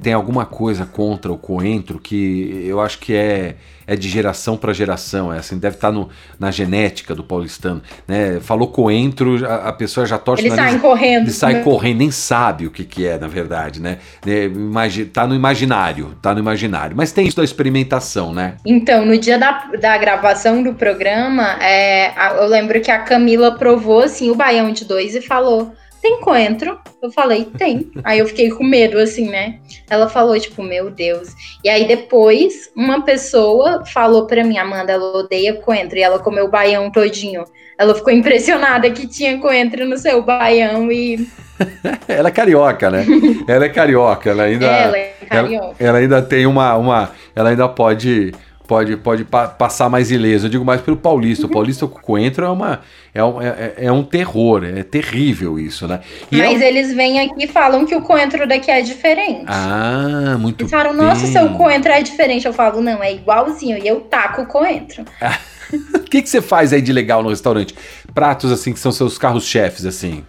tem alguma coisa contra o coentro que eu acho que é é de geração para geração, é assim, deve estar tá no, na genética do paulistano, né? Falou coentro, a, a pessoa já torce Eles saem correndo. Ele sai correndo, nem sabe o que, que é, na verdade, né? É, imagi, tá no imaginário, tá no imaginário. Mas tem isso da experimentação, né? Então, no dia da, da gravação do programa, é, eu lembro que a Camila provou, assim, o baião de dois e falou tem coentro? Eu falei, tem. Aí eu fiquei com medo, assim, né? Ela falou, tipo, meu Deus. E aí depois, uma pessoa falou pra mim, Amanda, ela odeia coentro. E ela comeu o baião todinho. Ela ficou impressionada que tinha coentro no seu baião e. ela é carioca, né? ela é carioca, ela ainda. Ela é carioca. Ela, ela ainda tem uma, uma. Ela ainda pode pode, pode pa passar mais ileso. Eu digo mais pelo paulista. O paulista com coentro é, uma, é, um, é, é, um terror, é terrível isso, né? E Mas é... eles vêm aqui e falam que o coentro daqui é diferente. Ah, muito Eles falam, nossa, seu coentro é diferente. Eu falo, não, é igualzinho. E eu taco o coentro. O que, que você faz aí de legal no restaurante? Pratos, assim, que são seus carros-chefes, assim?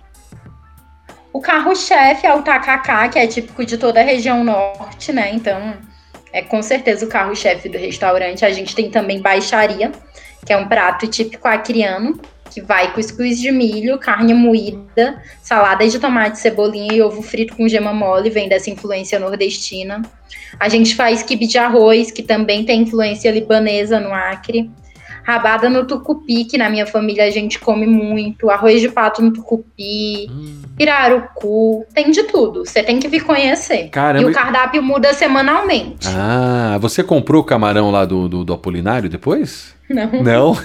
O carro-chefe é o tacacá, que é típico de toda a região norte, né? Então é com certeza o carro-chefe do restaurante. A gente tem também baixaria, que é um prato típico acriano, que vai cuscuz de milho, carne moída, salada de tomate, cebolinha e ovo frito com gema mole, vem dessa influência nordestina. A gente faz quibe de arroz, que também tem influência libanesa no Acre rabada no tucupi, que na minha família a gente come muito, arroz de pato no tucupi, hum. pirarucu, tem de tudo. Você tem que vir conhecer. Caramba. E o cardápio muda semanalmente. Ah, você comprou o camarão lá do, do, do Apolinário depois? Não. Não?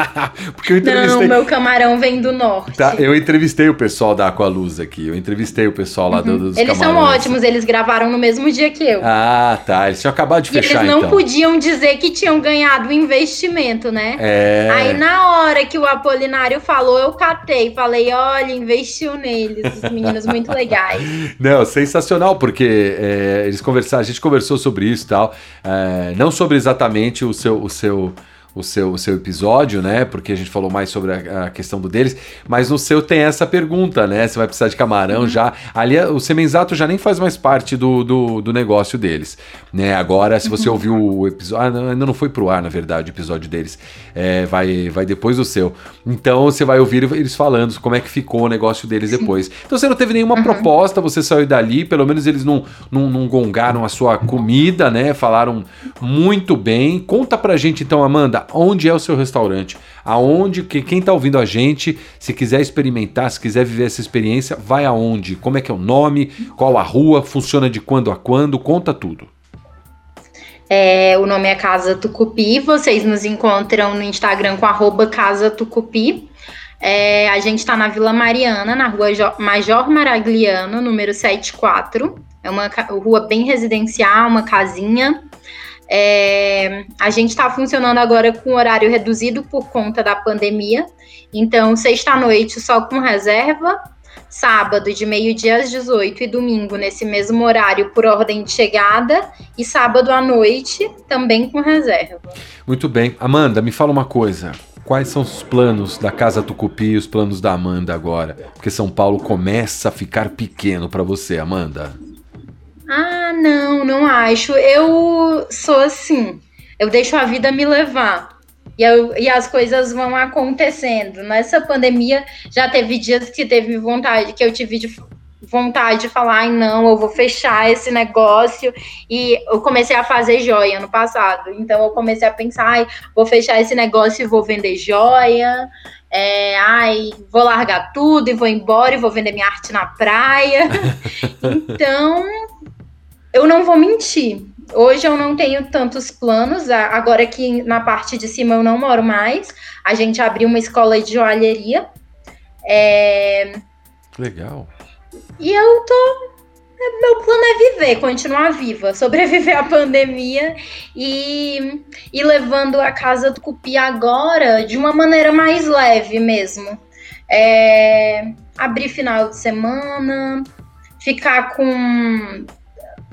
Porque eu entrevistei. Não, meu camarão vem do norte. Tá, eu entrevistei o pessoal da Aqualuz aqui. Eu entrevistei o pessoal lá uhum. dos Eles camarões. são ótimos, eles gravaram no mesmo dia que eu. Ah, tá. Eles tinham acabado de e fechar. Eles não então. podiam dizer que tinham ganhado o investimento, né? É. Aí na hora que o Apolinário falou, eu catei. Falei, olha, investiu neles. Os meninos muito legais. Não, sensacional, porque é, eles conversaram, a gente conversou sobre isso e tal. É, não sobre exatamente o seu. O seu o seu, o seu episódio, né? Porque a gente falou mais sobre a, a, questão do deles, mas no seu tem essa pergunta, né? Você vai precisar de camarão uhum. já. Ali o Semenzato já nem faz mais parte do, do, do negócio deles, né? Agora, se você uhum. ouviu o episódio. Ah, ainda não foi pro ar, na verdade, o episódio deles. É, vai, vai depois do seu. Então você vai ouvir eles falando como é que ficou o negócio deles Sim. depois. Então você não teve nenhuma uhum. proposta, você saiu dali, pelo menos eles não, não, não gongaram a sua comida, né? Falaram muito bem. Conta pra gente então, Amanda onde é o seu restaurante, aonde, que, quem está ouvindo a gente, se quiser experimentar, se quiser viver essa experiência, vai aonde, como é que é o nome, qual a rua, funciona de quando a quando, conta tudo. É, o nome é Casa Tucupi. Vocês nos encontram no Instagram com arroba Casa Tucupi. É, a gente está na Vila Mariana, na rua Major Maragliano, número 74. É uma rua bem residencial, uma casinha. É, a gente está funcionando agora com horário reduzido por conta da pandemia. Então, sexta-noite só com reserva, sábado de meio-dia às 18 e domingo nesse mesmo horário por ordem de chegada e sábado à noite também com reserva. Muito bem. Amanda, me fala uma coisa. Quais são os planos da Casa Tucupi e os planos da Amanda agora? Porque São Paulo começa a ficar pequeno para você, Amanda. Ah, não, não acho. Eu sou assim. Eu deixo a vida me levar. E, eu, e as coisas vão acontecendo. Nessa pandemia já teve dias que teve vontade, que eu tive de vontade de falar, ai não, eu vou fechar esse negócio. E eu comecei a fazer joia no passado. Então eu comecei a pensar, ai, vou fechar esse negócio e vou vender joia. É, ai, vou largar tudo e vou embora e vou vender minha arte na praia. então, eu não vou mentir. Hoje eu não tenho tantos planos, agora que na parte de cima eu não moro mais. A gente abriu uma escola de joalheria. É... Legal. E eu tô. Meu plano é viver, continuar viva, sobreviver à pandemia e, e levando a casa do Cupi agora de uma maneira mais leve mesmo. É... Abrir final de semana, ficar com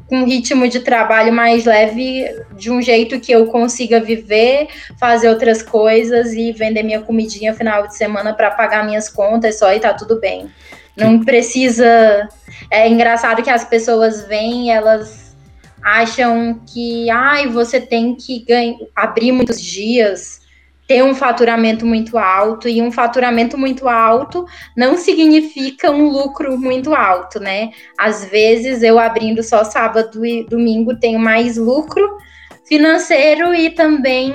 com um ritmo de trabalho mais leve, de um jeito que eu consiga viver, fazer outras coisas e vender minha comidinha final de semana para pagar minhas contas só e tá tudo bem. Não precisa. É engraçado que as pessoas vêm, elas acham que, ai, você tem que ganhar, abrir muitos dias ter um faturamento muito alto, e um faturamento muito alto não significa um lucro muito alto, né? Às vezes eu abrindo só sábado e domingo tenho mais lucro financeiro e também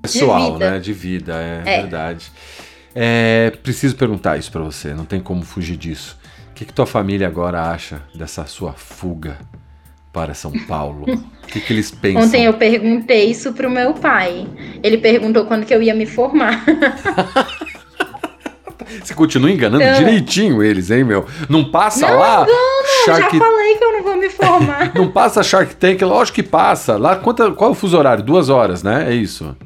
pessoal, de vida. né? De vida, é, é. verdade. É, preciso perguntar isso para você, não tem como fugir disso. O que, que tua família agora acha dessa sua fuga para São Paulo? O que, que eles pensam? Ontem eu perguntei isso pro meu pai. Ele perguntou quando que eu ia me formar. Você continua enganando então... direitinho eles, hein, meu? Não passa não lá. Engano, Shark... Já falei que eu não vou me formar. não passa Shark Tank, lógico que passa. Lá, quanta, qual é o fuso horário? Duas horas, né? É isso.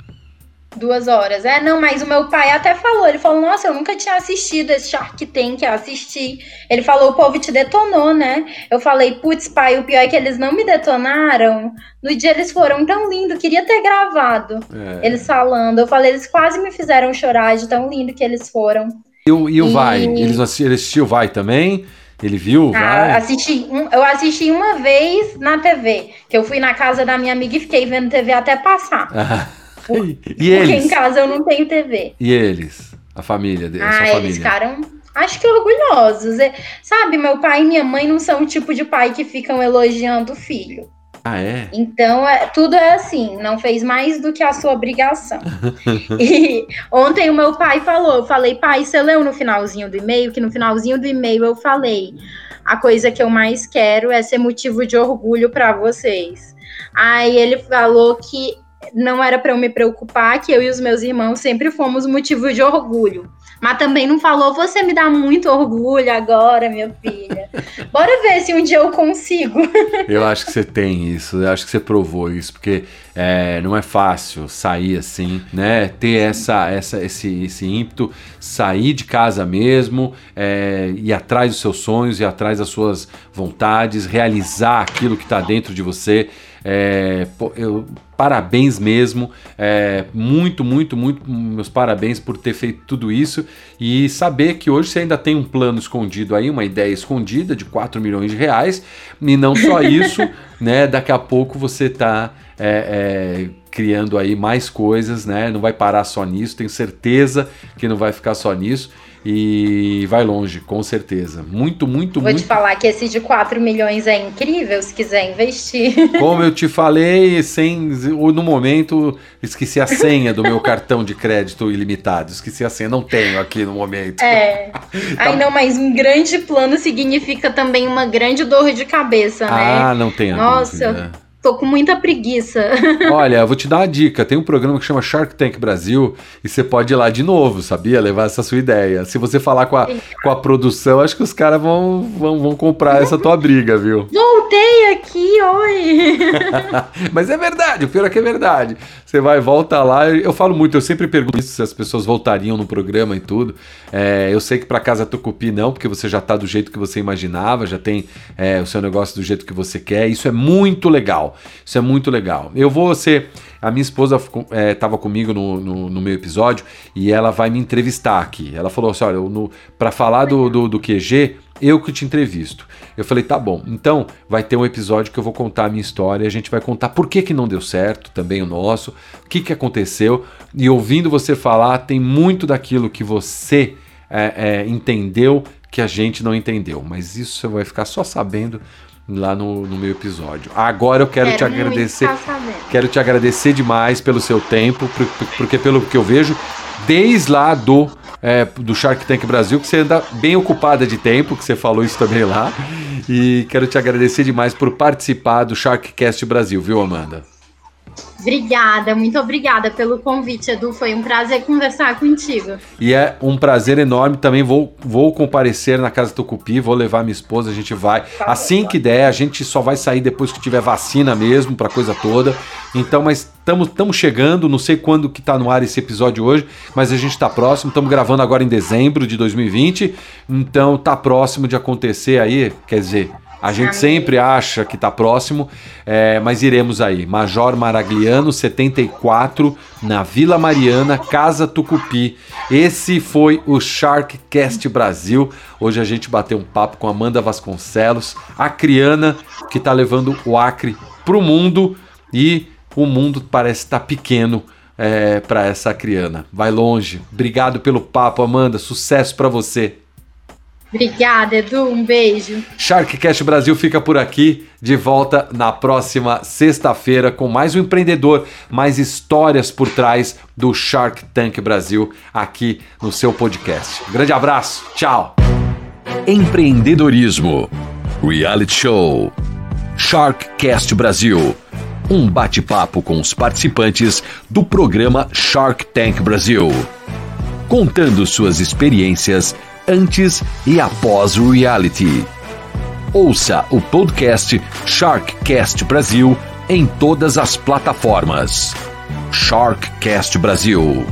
Duas horas. É, não, mas o meu pai até falou. Ele falou: Nossa, eu nunca tinha assistido esse Shark Tank. Eu assisti. Ele falou: O povo te detonou, né? Eu falei: Putz, pai, o pior é que eles não me detonaram. No dia eles foram tão lindo, queria ter gravado. É. Eles falando. Eu falei: Eles quase me fizeram chorar de tão lindo que eles foram. E o, e o e... Vai? Eles assistiram, ele assistiu o Vai também? Ele viu? Ah, vai? Assisti eu assisti uma vez na TV. Que eu fui na casa da minha amiga e fiquei vendo TV até passar. Por, e porque eles? em casa eu não tenho TV. E eles? A família dele? Ah, eles ficaram, acho que orgulhosos. É, sabe, meu pai e minha mãe não são o tipo de pai que ficam elogiando o filho. Ah, é? Então, é, tudo é assim, não fez mais do que a sua obrigação. e ontem o meu pai falou, eu falei, pai, você leu no finalzinho do e-mail? Que no finalzinho do e-mail eu falei, a coisa que eu mais quero é ser motivo de orgulho para vocês. Aí ele falou que não era para eu me preocupar, que eu e os meus irmãos sempre fomos motivo de orgulho. Mas também não falou, você me dá muito orgulho agora, minha filha. Bora ver se um dia eu consigo. eu acho que você tem isso, eu acho que você provou isso, porque é, não é fácil sair assim, né? Ter essa, essa, esse, esse ímpeto, sair de casa mesmo, é, ir atrás dos seus sonhos, ir atrás das suas vontades, realizar aquilo que está dentro de você. É, eu, parabéns mesmo. É, muito, muito, muito meus parabéns por ter feito tudo isso e saber que hoje você ainda tem um plano escondido aí, uma ideia escondida de 4 milhões de reais. E não só isso, né? Daqui a pouco você está é, é, criando aí mais coisas, né? Não vai parar só nisso, tenho certeza que não vai ficar só nisso e vai longe, com certeza. Muito, muito, Vou muito. te falar que esse de 4 milhões é incrível se quiser investir. Como eu te falei, sem, no momento esqueci a senha do meu cartão de crédito ilimitado. Esqueci a senha, não tenho aqui no momento. É. tá. Aí não, mas um grande plano significa também uma grande dor de cabeça, né? Ah, não tenho. Nossa. Dúvida. Tô com muita preguiça. Olha, eu vou te dar uma dica. Tem um programa que chama Shark Tank Brasil e você pode ir lá de novo, sabia? Levar essa sua ideia. Se você falar com a, com a produção, acho que os caras vão, vão, vão comprar essa tua briga, viu? Voltei aqui, oi! Mas é verdade, o pior é que é verdade. Você vai, volta lá. Eu falo muito, eu sempre pergunto se as pessoas voltariam no programa e tudo. É, eu sei que para casa Tucupi não, porque você já tá do jeito que você imaginava, já tem é, o seu negócio do jeito que você quer. Isso é muito legal. Isso é muito legal. Eu vou ser. A minha esposa estava é, comigo no, no, no, meu episódio e ela vai me entrevistar aqui. Ela falou assim: olha, para falar do, do, do QG, eu que te entrevisto. Eu falei, tá bom. Então vai ter um episódio que eu vou contar a minha história. A gente vai contar por que, que não deu certo, também o nosso, o que, que aconteceu. E ouvindo você falar, tem muito daquilo que você é, é, entendeu que a gente não entendeu. Mas isso você vai ficar só sabendo lá no, no meu episódio. Agora eu quero, quero te agradecer. Quero te agradecer demais pelo seu tempo, porque pelo que eu vejo, desde lá do, é, do Shark Tank Brasil, que você anda bem ocupada de tempo, que você falou isso também lá. E quero te agradecer demais por participar do Sharkcast Brasil, viu, Amanda? Obrigada, muito obrigada pelo convite, Edu. Foi um prazer conversar contigo. E é um prazer enorme. Também vou, vou comparecer na Casa Tucupi, vou levar minha esposa, a gente vai. Assim que der, a gente só vai sair depois que tiver vacina mesmo, pra coisa toda. Então, mas estamos chegando, não sei quando que tá no ar esse episódio hoje, mas a gente está próximo. Estamos gravando agora em dezembro de 2020. Então tá próximo de acontecer aí, quer dizer a gente sempre acha que está próximo, é, mas iremos aí. Major Maragliano, 74, na Vila Mariana, Casa Tucupi. Esse foi o Sharkcast Brasil. Hoje a gente bateu um papo com Amanda Vasconcelos, a criana que está levando o Acre para o mundo e o mundo parece estar tá pequeno é, para essa criana. Vai longe. Obrigado pelo papo, Amanda. Sucesso para você. Obrigada, Edu. Um beijo. Sharkcast Brasil fica por aqui, de volta na próxima sexta-feira com mais um empreendedor, mais histórias por trás do Shark Tank Brasil aqui no seu podcast. Um grande abraço, tchau. Empreendedorismo, reality show, Sharkcast Brasil. Um bate-papo com os participantes do programa Shark Tank Brasil, contando suas experiências antes e após o reality. Ouça o podcast Sharkcast Brasil em todas as plataformas. Sharkcast Brasil.